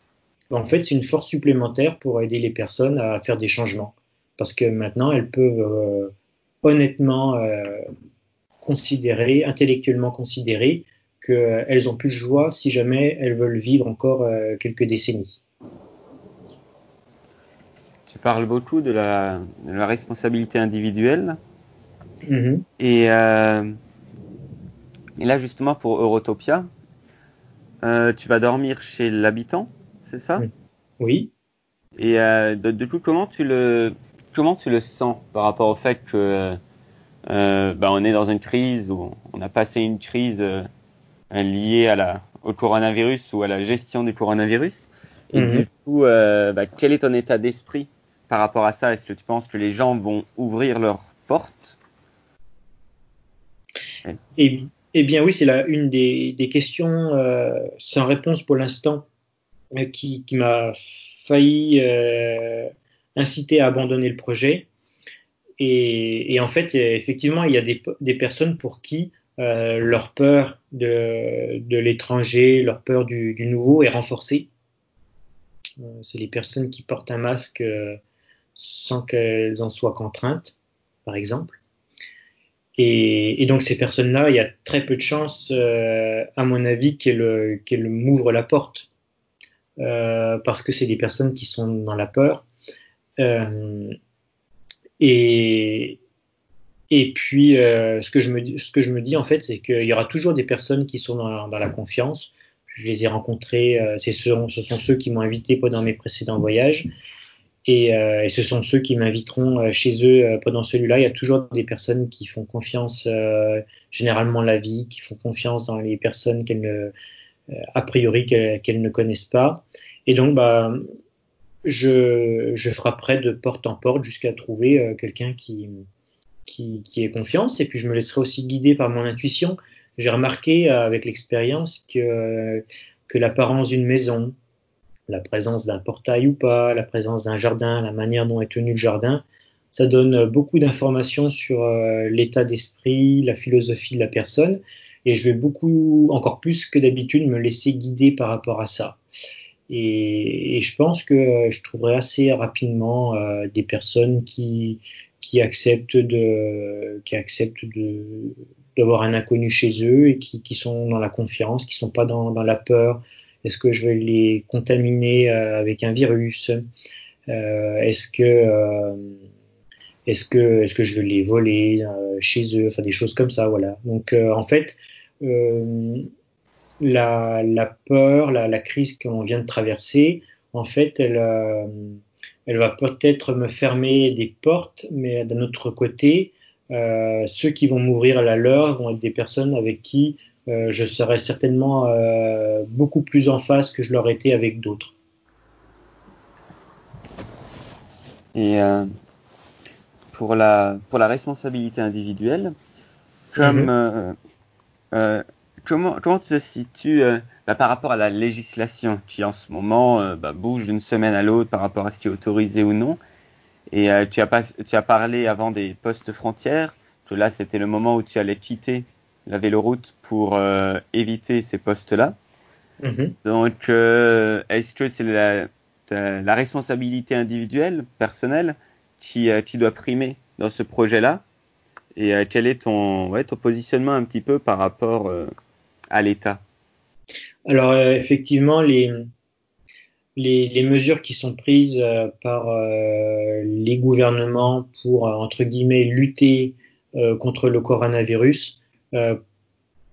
en fait, c'est une force supplémentaire pour aider les personnes à faire des changements. Parce que maintenant, elles peuvent euh, honnêtement euh, considérer, intellectuellement considérer, qu'elles ont plus de joie si jamais elles veulent vivre encore euh, quelques décennies. Tu parles beaucoup de la, de la responsabilité individuelle. Mhm. Et, euh, et là, justement, pour Eurotopia, euh, tu vas dormir chez l'habitant, c'est ça? Oui. Et euh, du coup, comment tu le comment tu le sens par rapport au fait que euh, bah, on est dans une crise ou on a passé une crise euh, liée à la au coronavirus ou à la gestion du coronavirus? Et du mhm. coup, euh, bah, quel est ton état d'esprit par rapport à ça? Est-ce que tu penses que les gens vont ouvrir leurs portes? Eh, eh, bien oui, c'est une des, des questions euh, sans réponse pour l'instant. euh, qui, qui m'a failli euh, inciter à abandonner le projet. Et, en fait, effectivement, il y a des, personnes pour qui euh, leur peur de, l'étranger, leur peur du, nouveau est renforcée. Euh, c'est les personnes qui portent un masque euh, sans qu'elles en soient contraintes, par exemple. Et, donc ces personnes-là, il y a très peu de chances, euh, à mon avis, qu'elles m'ouvrent la porte, parce que c'est des personnes qui sont dans la peur. et, et puis, ce, que je me, ce que je me dis, en fait, c'est qu'il y aura toujours des personnes qui sont dans la confiance, je les ai rencontrés, euh, ce sont, ce sont ceux qui m'ont invité pendant mes précédents voyages. Et, euh, et, ce sont ceux qui m'inviteront euh, chez eux pendant celui-là. Il y a toujours des personnes qui font confiance, généralement la vie, qui font confiance dans les personnes qu'elles ne, a priori qu'elles ne connaissent pas. Et donc, bah, je, je frapperai de porte en porte jusqu'à trouver quelqu'un qui, qui, qui ait confiance. Et puis, je me laisserai aussi guider par mon intuition j'ai remarqué euh, avec l'expérience que, que l'apparence d'une maison, la présence d'un portail ou pas, la présence d'un jardin, la manière dont est tenu le jardin, ça donne beaucoup d'informations sur euh, l'état d'esprit, la philosophie de la personne, et je vais beaucoup, encore plus que d'habitude, me laisser guider par rapport à ça. Et, je pense que je trouverai assez rapidement euh, des personnes qui, qui acceptent de, qui acceptent d'avoir un inconnu chez eux et qui, sont dans la confiance, qui sont pas dans, la peur. Est-ce que je vais les contaminer euh, avec un virus? Euh, Est-ce que est-ce que est-ce que je vais les voler euh, chez eux Enfin des choses comme ça, voilà. Donc euh, en fait, la, la, peur, la, la crise qu'on vient de traverser, en fait, elle va peut-être me fermer des portes, mais d'un autre côté, euh, ceux qui vont m'ouvrir la leur vont être des personnes avec qui euh, je serai certainement euh, beaucoup plus en face que je l'aurais été avec d'autres. Et pour, la, pour la responsabilité individuelle, comme, mhm. comment, comment tu te situes bah, par rapport à la législation qui en ce moment bah, bouge d'une semaine à l'autre par rapport à ce qui est autorisé ou non? Et euh, tu, as pas, tu as parlé avant des postes frontières, que là c'était le moment où tu allais quitter la véloroute pour euh, éviter ces postes-là. Mm-hmm. Donc, euh, est-ce que c'est la, la, responsabilité individuelle, personnelle, qui, qui doit primer dans ce projet-là Et quel est ton, ton positionnement un petit peu par rapport à l'État? Alors, effectivement, les, les, mesures qui sont prises euh, par euh, les gouvernements pour, euh, entre guillemets, lutter contre le coronavirus,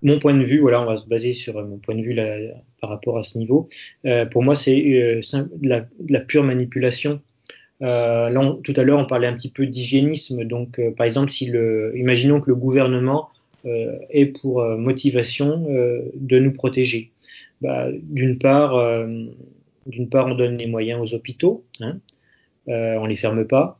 mon point de vue, voilà, on va se baser sur mon point de vue par rapport à ce niveau. pour moi, c'est de, la, pure manipulation. Là, tout à l'heure, on parlait un petit peu d'hygiénisme. Donc, par exemple, si le, imaginons que le gouvernement ait pour motivation de nous protéger. Bah, D'une part, d'une part, on donne les moyens aux hôpitaux, hein, euh, on les ferme pas.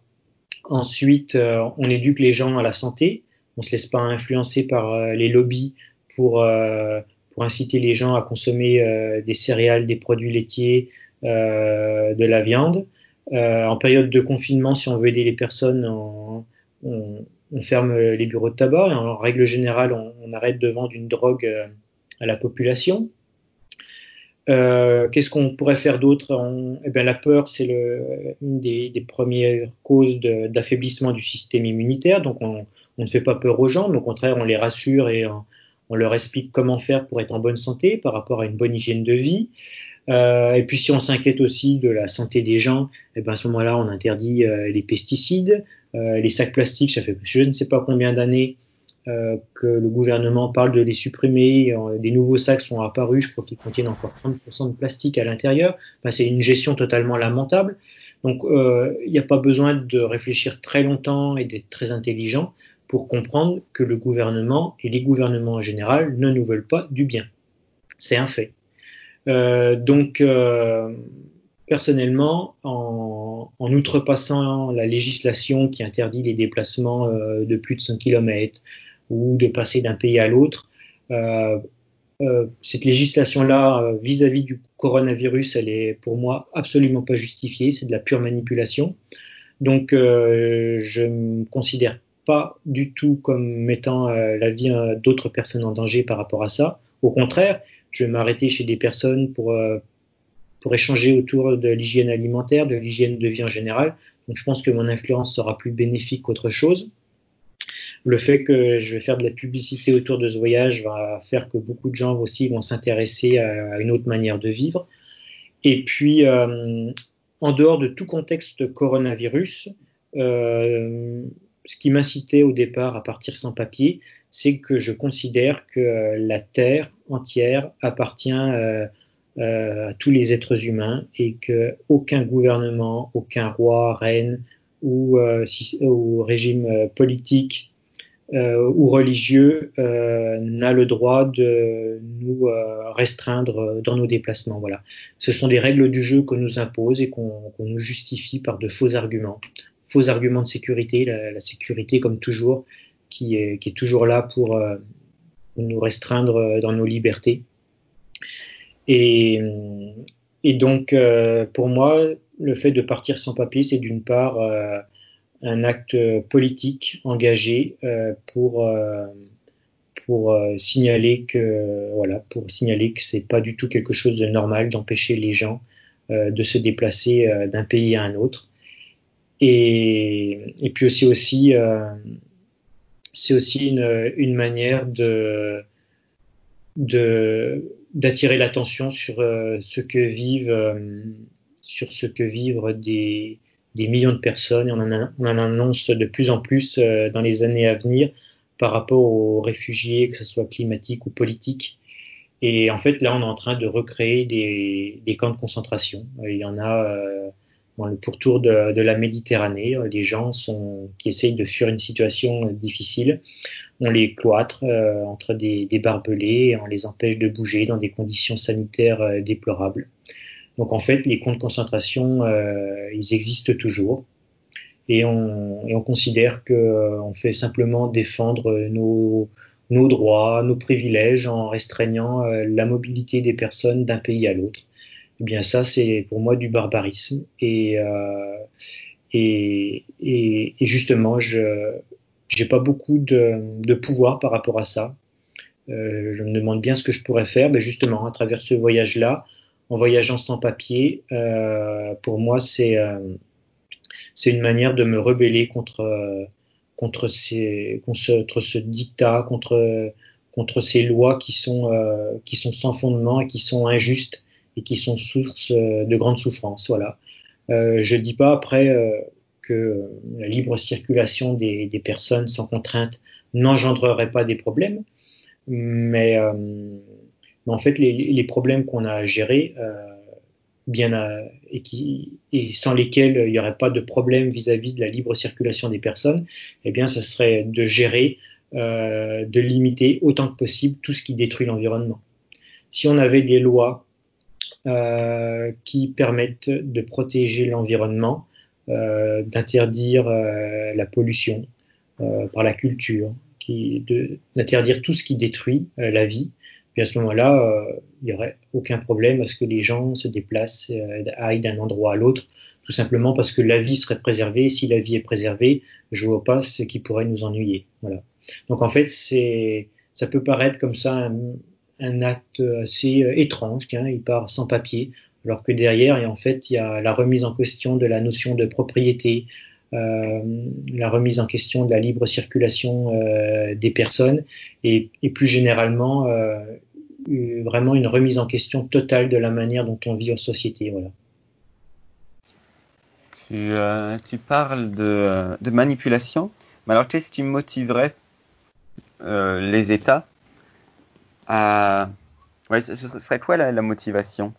Ensuite, euh, on éduque les gens à la santé. On se laisse pas influencer par euh, les lobbies pour euh, pour inciter les gens à consommer des céréales, des produits laitiers, de la viande. En période de confinement, si on veut aider les personnes, on, ferme les bureaux de tabac et en règle générale, on, arrête de vendre une drogue à la population. Euh, Qu'est-ce qu'on pourrait faire d'autre? Eh bien, La peur, c'est une des, premières causes d'affaiblissement du système immunitaire. Donc, on, ne fait pas peur aux gens, mais au contraire, on les rassure et on, leur explique comment faire pour être en bonne santé par rapport à une bonne hygiène de vie. Euh, et puis, si on s'inquiète aussi de la santé des gens, eh bien, à ce moment-là, on interdit euh, les pesticides, les sacs plastiques, ça fait je ne sais pas combien d'années euh, que le gouvernement parle de les supprimer. Euh, des nouveaux sacs sont apparus, je crois qu'ils contiennent encore 30% de plastique à l'intérieur. C'est une gestion totalement lamentable. Donc, euh, il n'y a pas besoin de réfléchir très longtemps et d'être très intelligent pour comprendre que le gouvernement et les gouvernements en général ne nous veulent pas du bien. C'est un fait. Euh, donc, euh, personnellement, en, outrepassant la législation qui interdit les déplacements euh, de plus de 100 km, ou de passer d'un pays à l'autre. Cette législation-là, vis-à-vis du coronavirus, elle est pour moi absolument pas justifiée. C'est de la pure manipulation. Donc, je ne me considère pas du tout comme mettant la vie d'autres personnes en danger par rapport à ça. Au contraire, je vais m'arrêter chez des personnes pour pour échanger autour de l'hygiène alimentaire, de l'hygiène de vie en général. Donc, je pense que mon influence sera plus bénéfique qu'autre chose le fait que je vais faire de la publicité autour de ce voyage va faire que beaucoup de gens aussi vont s'intéresser à une autre manière de vivre. Et puis, euh, en dehors de tout contexte coronavirus, euh, ce qui m'incitait au départ à partir sans papier, c'est que je considère que la Terre entière appartient euh, euh, à tous les êtres humains et que aucun gouvernement, aucun roi, reine ou, euh, régime euh, politique euh, ou religieux euh, n'a le droit de nous euh, restreindre dans nos déplacements. Voilà. Ce sont des règles du jeu qu'on nous impose et qu'on qu nous justifie par de faux arguments. Faux arguments de sécurité, la sécurité comme toujours, qui est, toujours là pour euh, nous restreindre dans nos libertés. Et, donc, euh, pour moi, le fait de partir sans papier, c'est d'une part euh, un acte politique engagé euh, pour euh, pour euh, signaler que voilà pour signaler que c'est pas du tout quelque chose de normal d'empêcher les gens de se déplacer d'un pays à un autre et, puis aussi aussi c'est aussi une, manière de d'attirer l'attention sur ce que vivent sur ce que vivent des des millions de personnes on en, annonce de plus en plus euh, dans les années à venir par rapport aux réfugiés, que ce soit climatiques ou politiques. Et en fait, là, on est en train de recréer des, des camps de concentration. Euh, il y en a euh, dans le pourtour de, de, la Méditerranée. Des gens sont, qui essayent de fuir une situation difficile. On les cloître euh, entre des, des, barbelés on les empêche de bouger dans des conditions sanitaires euh, déplorables. Donc en fait, les camps de concentration, euh, ils existent toujours. Et on, et on considère qu'on euh, fait simplement défendre nos, nos droits, nos privilèges en restreignant euh, la mobilité des personnes d'un pays à l'autre. Eh bien ça, c'est pour moi du barbarisme. Et, euh, et, et, et, justement, je n'ai pas beaucoup de, de, pouvoir par rapport à ça. Euh, je me demande bien ce que je pourrais faire, mais justement, à travers ce voyage-là, en voyageant sans papier, euh, pour moi, c'est euh, c'est une manière de me rebeller contre contre ces contre ce dictat, contre contre ces lois qui sont euh, qui sont sans fondement et qui sont injustes et qui sont source de grandes souffrances. Voilà. Euh, je dis pas après euh, que la libre circulation des, personnes sans contrainte n'engendrerait pas des problèmes, mais euh, en fait, les, problèmes qu'on a à gérer, euh, et, sans lesquels il n'y aurait pas de problème vis-à-vis -vis de la libre circulation des personnes, eh bien, ça serait de gérer, euh, de limiter autant que possible tout ce qui détruit l'environnement. Si on avait des lois euh, qui permettent de protéger l'environnement, euh, d'interdire euh, la pollution euh, par la culture, d'interdire tout ce qui détruit euh, la vie, puis à ce moment-là, euh, il n'y aurait aucun problème à ce que les gens se déplacent, euh, aillent d'un endroit à l'autre, tout simplement parce que la vie serait préservée. Si la vie est préservée, je vois pas ce qui pourrait nous ennuyer. Voilà. Donc en fait, c'est, ça peut paraître comme ça un, un acte assez euh, étrange. Il part sans papier, alors que derrière, et en fait, il y a la remise en question de la notion de propriété, euh, la remise en question de la libre circulation euh, des personnes et, plus généralement vraiment une remise en question totale de la manière dont on vit en société. Voilà. Tu, parles de, de, manipulation, mais alors qu'est-ce qui motiverait les États à... Ouais, ce serait quoi la, motivation?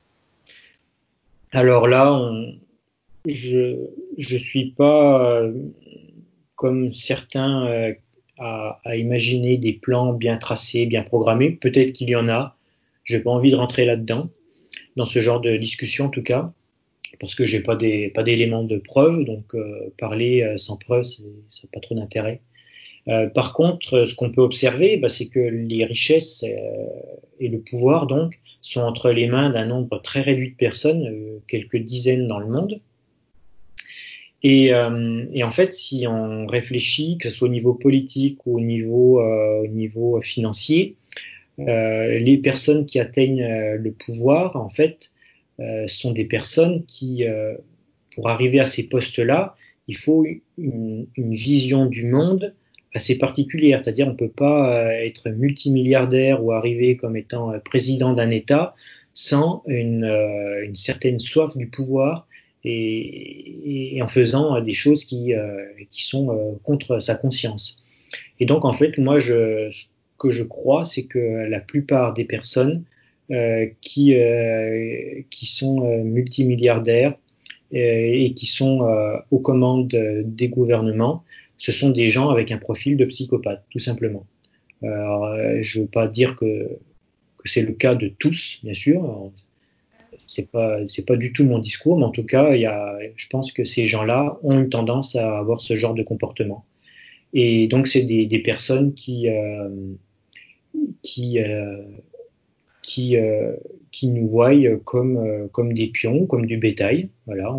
Alors là, on... je je suis pas comme certains à, à, imaginer des plans bien tracés, bien programmés. Peut-être qu'il y en a. Je n'ai pas envie de rentrer là-dedans, dans ce genre de discussion en tout cas parce que pas des pas d'éléments de preuve, donc euh, parler euh, sans preuve, ça n'a pas trop d'intérêt. Euh, par contre, ce qu'on peut observer, bah, c'est que les richesses et le pouvoir donc sont entre les mains d'un nombre très réduit de personnes, quelques dizaines dans le monde. Et, en fait, si on réfléchit, que ce soit au niveau politique ou au niveau, au niveau financier, les personnes qui atteignent le pouvoir, en fait, euh, sont des personnes qui, euh, pour arriver à ces postes-là, il faut une, vision du monde assez particulière. C'est-à-dire, on ne peut pas euh, être multimilliardaire ou arriver comme étant président d'un État sans une, une, certaine soif du pouvoir et, en faisant des choses qui, sont contre sa conscience. Et donc, en fait, moi, ce que je crois, c'est que la plupart des personnes euh, qui, euh, qui sont euh, multimilliardaires et qui sont aux commandes des gouvernements, ce sont des gens avec un profil de psychopathe, tout simplement. Je ne veux pas dire que, c'est le cas de tous, bien sûr. C'est pas c'est pas du tout mon discours, mais en tout cas, il y a, je pense que ces gens-là ont une tendance à avoir ce genre de comportement. Et donc, c'est des, personnes qui euh, qui euh, qui, euh, qui nous voient comme, euh, comme des pions, comme du bétail. Voilà,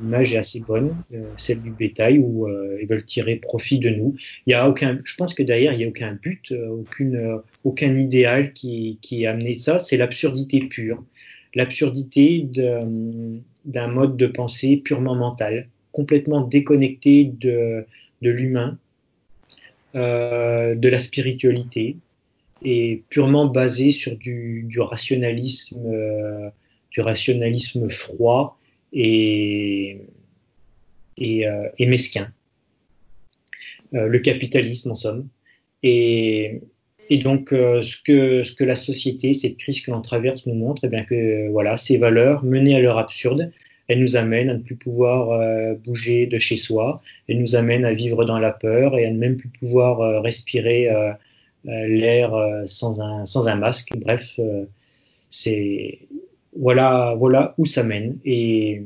l'image est assez bonne, euh, celle du bétail, où ils veulent tirer profit de nous. Il y a aucun, je pense que derrière, il n'y a aucun but, aucune, aucun idéal qui, qui a amené ça. C'est l'absurdité pure. L'absurdité d'un mode de pensée purement mental, complètement déconnecté de, de l'humain, euh, de la spiritualité, est purement basé sur du, rationalisme, euh, du rationalisme froid et, et, euh, mesquin. Euh, le capitalisme, en somme. Et, et donc, ce, que, ce que la société, cette crise que l'on traverse, nous montre, eh bien que voilà, ces valeurs menées à leur absurde, elles nous amènent à ne plus pouvoir bouger de chez soi, elles nous amènent à vivre dans la peur et à ne même plus pouvoir respirer l'air euh, sans un, sans un masque. Bref, euh, c'est voilà, voilà où ça mène. Et,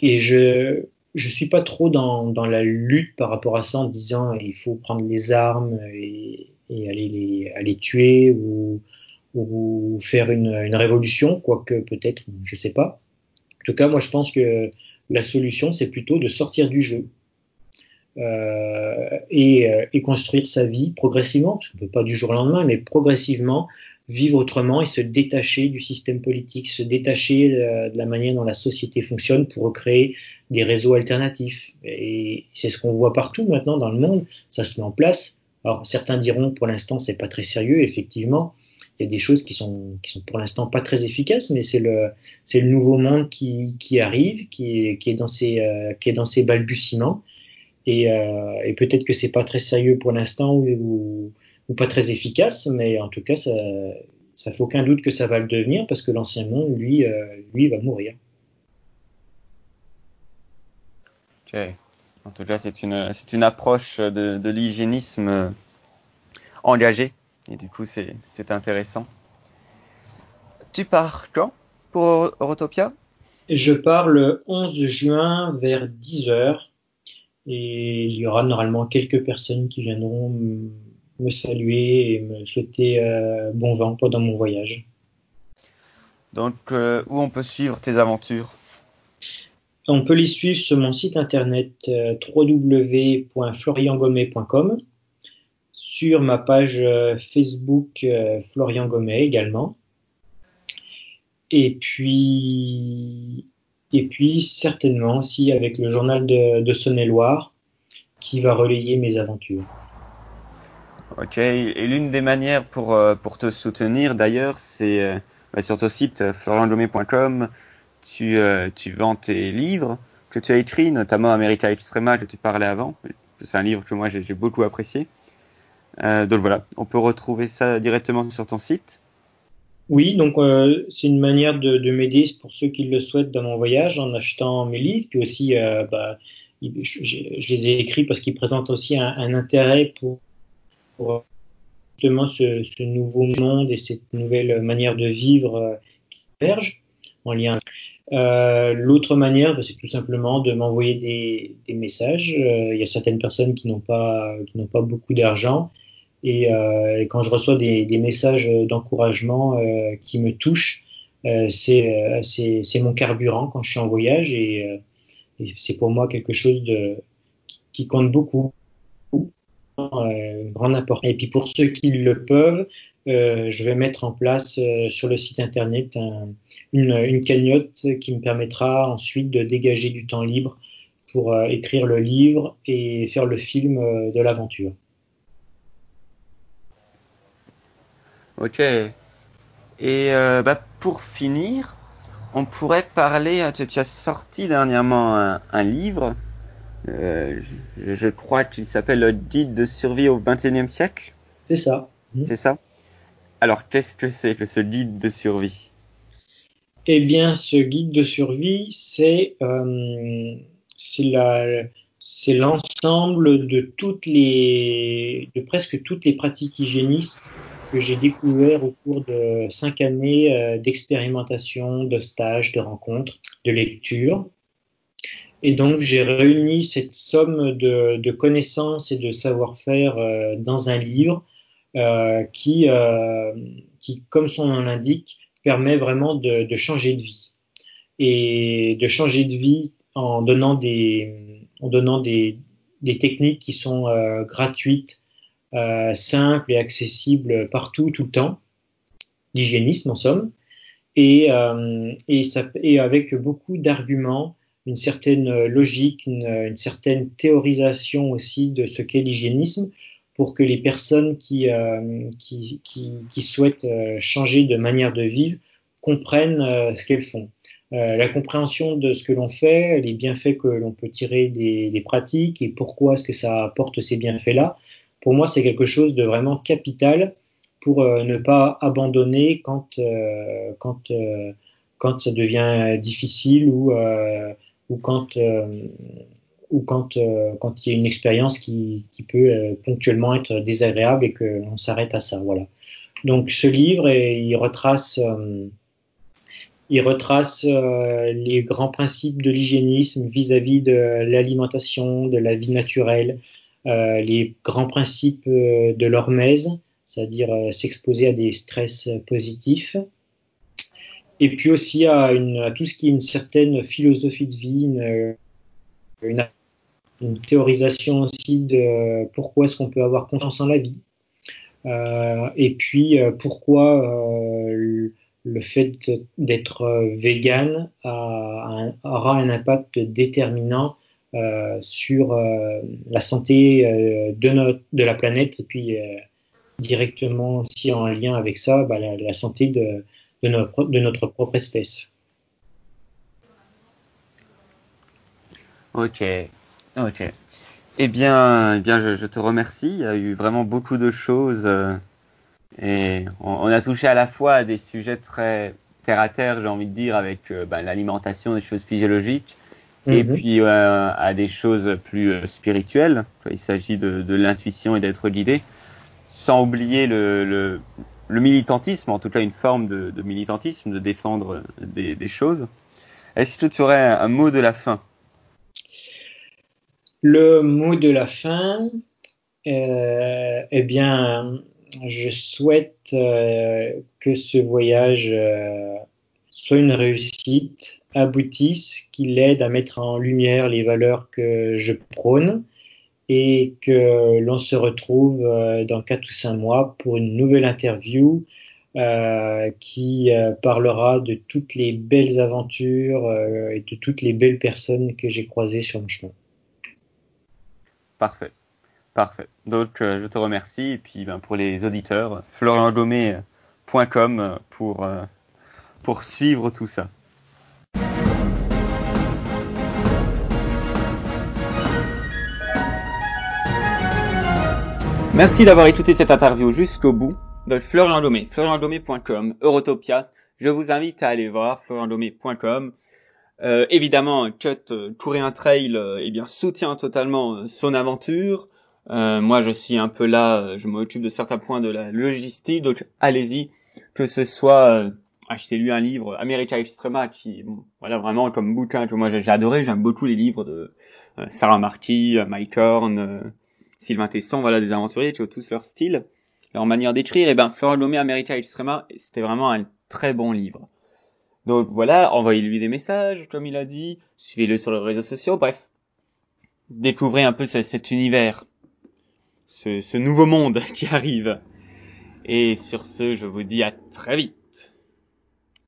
et je je suis pas trop dans, dans la lutte par rapport à ça en disant il faut prendre les armes et, et aller les aller tuer ou ou faire une, une révolution, quoique peut-être, je sais pas. En tout cas, moi, je pense que la solution, c'est plutôt de sortir du jeu, euh, et, euh, et, construire sa vie progressivement, pas du jour au lendemain, mais progressivement vivre autrement et se détacher du système politique, se détacher de, de la manière dont la société fonctionne pour créer des réseaux alternatifs. Et c'est ce qu'on voit partout maintenant dans le monde, ça se met en place. Alors certains diront pour l'instant c'est pas très sérieux, effectivement, il y a des choses qui sont qui sont pour l'instant pas très efficaces, mais c'est le le nouveau monde qui, arrive, qui est, dans ses euh, qui est dans ses balbutiements et, euh, et peut-être que c'est pas très sérieux pour l'instant ou, ou, ou, pas très efficace, mais en tout cas, ça, ça fait aucun doute que ça va le devenir parce que l'ancien monde, lui, euh, lui, va mourir. Ok. En tout cas, c'est une, c'est une approche de, de l'hygiénisme engagée. Et du coup, c'est, c'est intéressant. Tu pars quand pour Eurotopia Je pars le 11 juin vers 10 heures et il y aura normalement quelques personnes qui viendront me saluer et me souhaiter euh, bon vent pendant mon voyage. Donc, euh, où on peut suivre tes aventures? On peut les suivre sur mon site internet euh, www.floriangomet.com, sur ma page euh, Facebook Florian Gomet également. Et puis, et puis certainement aussi avec le journal de, Saône-et-Loire qui va relayer mes aventures. Ok, et l'une des manières pour, euh, pour te soutenir d'ailleurs, c'est euh, sur ton site floriangommet.com, tu, tu vends tes livres que tu as écrits, notamment America Extrema que tu parlais avant. C'est un livre que moi j'ai beaucoup apprécié. donc voilà, on peut retrouver ça directement sur ton site. Oui, donc euh, c'est une manière de, de m'aider pour ceux qui le souhaitent dans mon voyage en achetant mes livres. Puis aussi, euh, bah, je, je, les ai écrits parce qu'ils présentent aussi un, un intérêt pour, pour, justement ce, ce, nouveau monde et cette nouvelle manière de vivre euh, qui émerge en lien. Euh, L'autre manière, bah, c'est tout simplement de m'envoyer des, des, messages. Euh, il y a certaines personnes qui n'ont pas, qui n'ont pas beaucoup d'argent et, euh, quand je reçois des, des messages d'encouragement euh, qui me touchent, euh, c'est c'est mon carburant quand je suis en voyage et, et c'est pour moi quelque chose de qui, compte beaucoup, euh, grande importance. Et puis pour ceux qui le peuvent, euh, je vais mettre en place euh, sur le site internet un, une, une, cagnotte qui me permettra ensuite de dégager du temps libre pour euh, écrire le livre et faire le film euh, de l'aventure. Ok. Et euh, bah, pour finir, on pourrait parler. Tu, tu as sorti dernièrement un, un livre. Euh, je, je, crois qu'il s'appelle le guide de survie au XXIe siècle. C'est ça. Mmh. C'est ça? Alors, qu'est-ce que c'est que ce guide de survie? Eh bien, ce guide de survie, c'est euh, c'est l'ensemble de toutes les de presque toutes les pratiques hygiénistes que j'ai découvert au cours de cinq années euh, d'expérimentation, de stages, de rencontres, de lecture. Et donc, j'ai réuni cette somme de, connaissances et de savoir-faire euh, dans un livre euh, qui, comme son nom l'indique, permet vraiment de, changer de vie. Et de changer de vie en donnant des, techniques qui sont gratuites, euh, simple et accessible partout, tout le temps, l'hygiénisme en somme, et, euh, avec beaucoup d'arguments, une certaine logique, une, certaine théorisation aussi de ce qu'est l'hygiénisme, pour que les personnes qui, euh, souhaitent changer de manière de vivre comprennent ce qu'elles font. la compréhension de ce que l'on fait, les bienfaits que l'on peut tirer des pratiques et pourquoi est-ce que ça apporte ces bienfaits-là, pour moi, c'est quelque chose de vraiment capital pour euh, ne pas abandonner quand, euh, quand, euh, quand ça devient difficile ou, ou quand, ou quand, quand il y a une expérience qui, qui peut ponctuellement être désagréable et qu'on s'arrête à ça. Voilà. Donc ce livre, il retrace, il retrace les grands principes de l'hygiénisme vis-à-vis de l'alimentation, de la vie naturelle, les grands principes euh, de l'hormèse, c'est-à-dire euh, s'exposer à des stress positifs, et puis aussi à, tout ce qui est une certaine philosophie de vie, une, théorisation aussi de pourquoi est-ce qu'on peut avoir confiance en la vie, euh, et puis euh, pourquoi euh, le fait d'être vegan aura un impact déterminant euh, sur euh, la santé euh, de, notre, de la planète et puis directement aussi en lien avec ça, bah, la, santé de, de, notre, propre espèce. Ok, ok. Eh bien, eh bien je, te remercie. Il y a eu vraiment beaucoup de choses euh, et on, a touché à la fois à des sujets très terre à terre, j'ai envie de dire, avec euh, ben, l'alimentation, des choses physiologiques, et -hmm. puis euh, à des choses plus euh, spirituelles. Il s'agit de, de l'intuition et d'être guidé, sans oublier le, le, le, militantisme, en tout cas une forme de, de militantisme, de défendre des, des choses. Est-ce que tu aurais un, un, mot de la fin? Le mot de la fin, euh, eh bien, je souhaite euh, que ce voyage euh, soit une réussite aboutisse, qu'il aide à mettre en lumière les valeurs que je prône et que l'on se retrouve euh, dans quatre ou cinq mois pour une nouvelle interview euh, qui euh, parlera de toutes les belles aventures et de toutes les belles personnes que j'ai croisées sur mon chemin. Parfait. Parfait. Donc, je te remercie. Et puis, ben, pour les auditeurs, floriangomé.com pour, pour suivre tout ça. Merci d'avoir écouté cette interview jusqu'au bout de Florian Domé, floriandomé.com, Eurotopia. Je vous invite à aller voir floriandomé.com. Euh, évidemment, Cut euh, courir un trail, euh, eh bien soutient totalement euh, son aventure. Moi, je suis un peu là, je m'occupe de certains points de la logistique, donc allez-y, que ce soit achetez-lui un livre America Extrema qui, bon, voilà, vraiment comme bouquin que moi j'ai adoré. J'aime beaucoup les livres de Sarah Marquis, Mike Horn, Sylvain Tesson, voilà, des aventuriers qui ont tous leur style, leur manière d'écrire. Et ben, Florent Lomé America Extrema, c'était vraiment un très bon livre. Donc voilà, envoyez-lui des messages, comme il a dit, suivez-le sur les réseaux sociaux, bref. Découvrez un peu ce, cet univers, ce nouveau monde qui arrive. Et sur ce, je vous dis à très vite.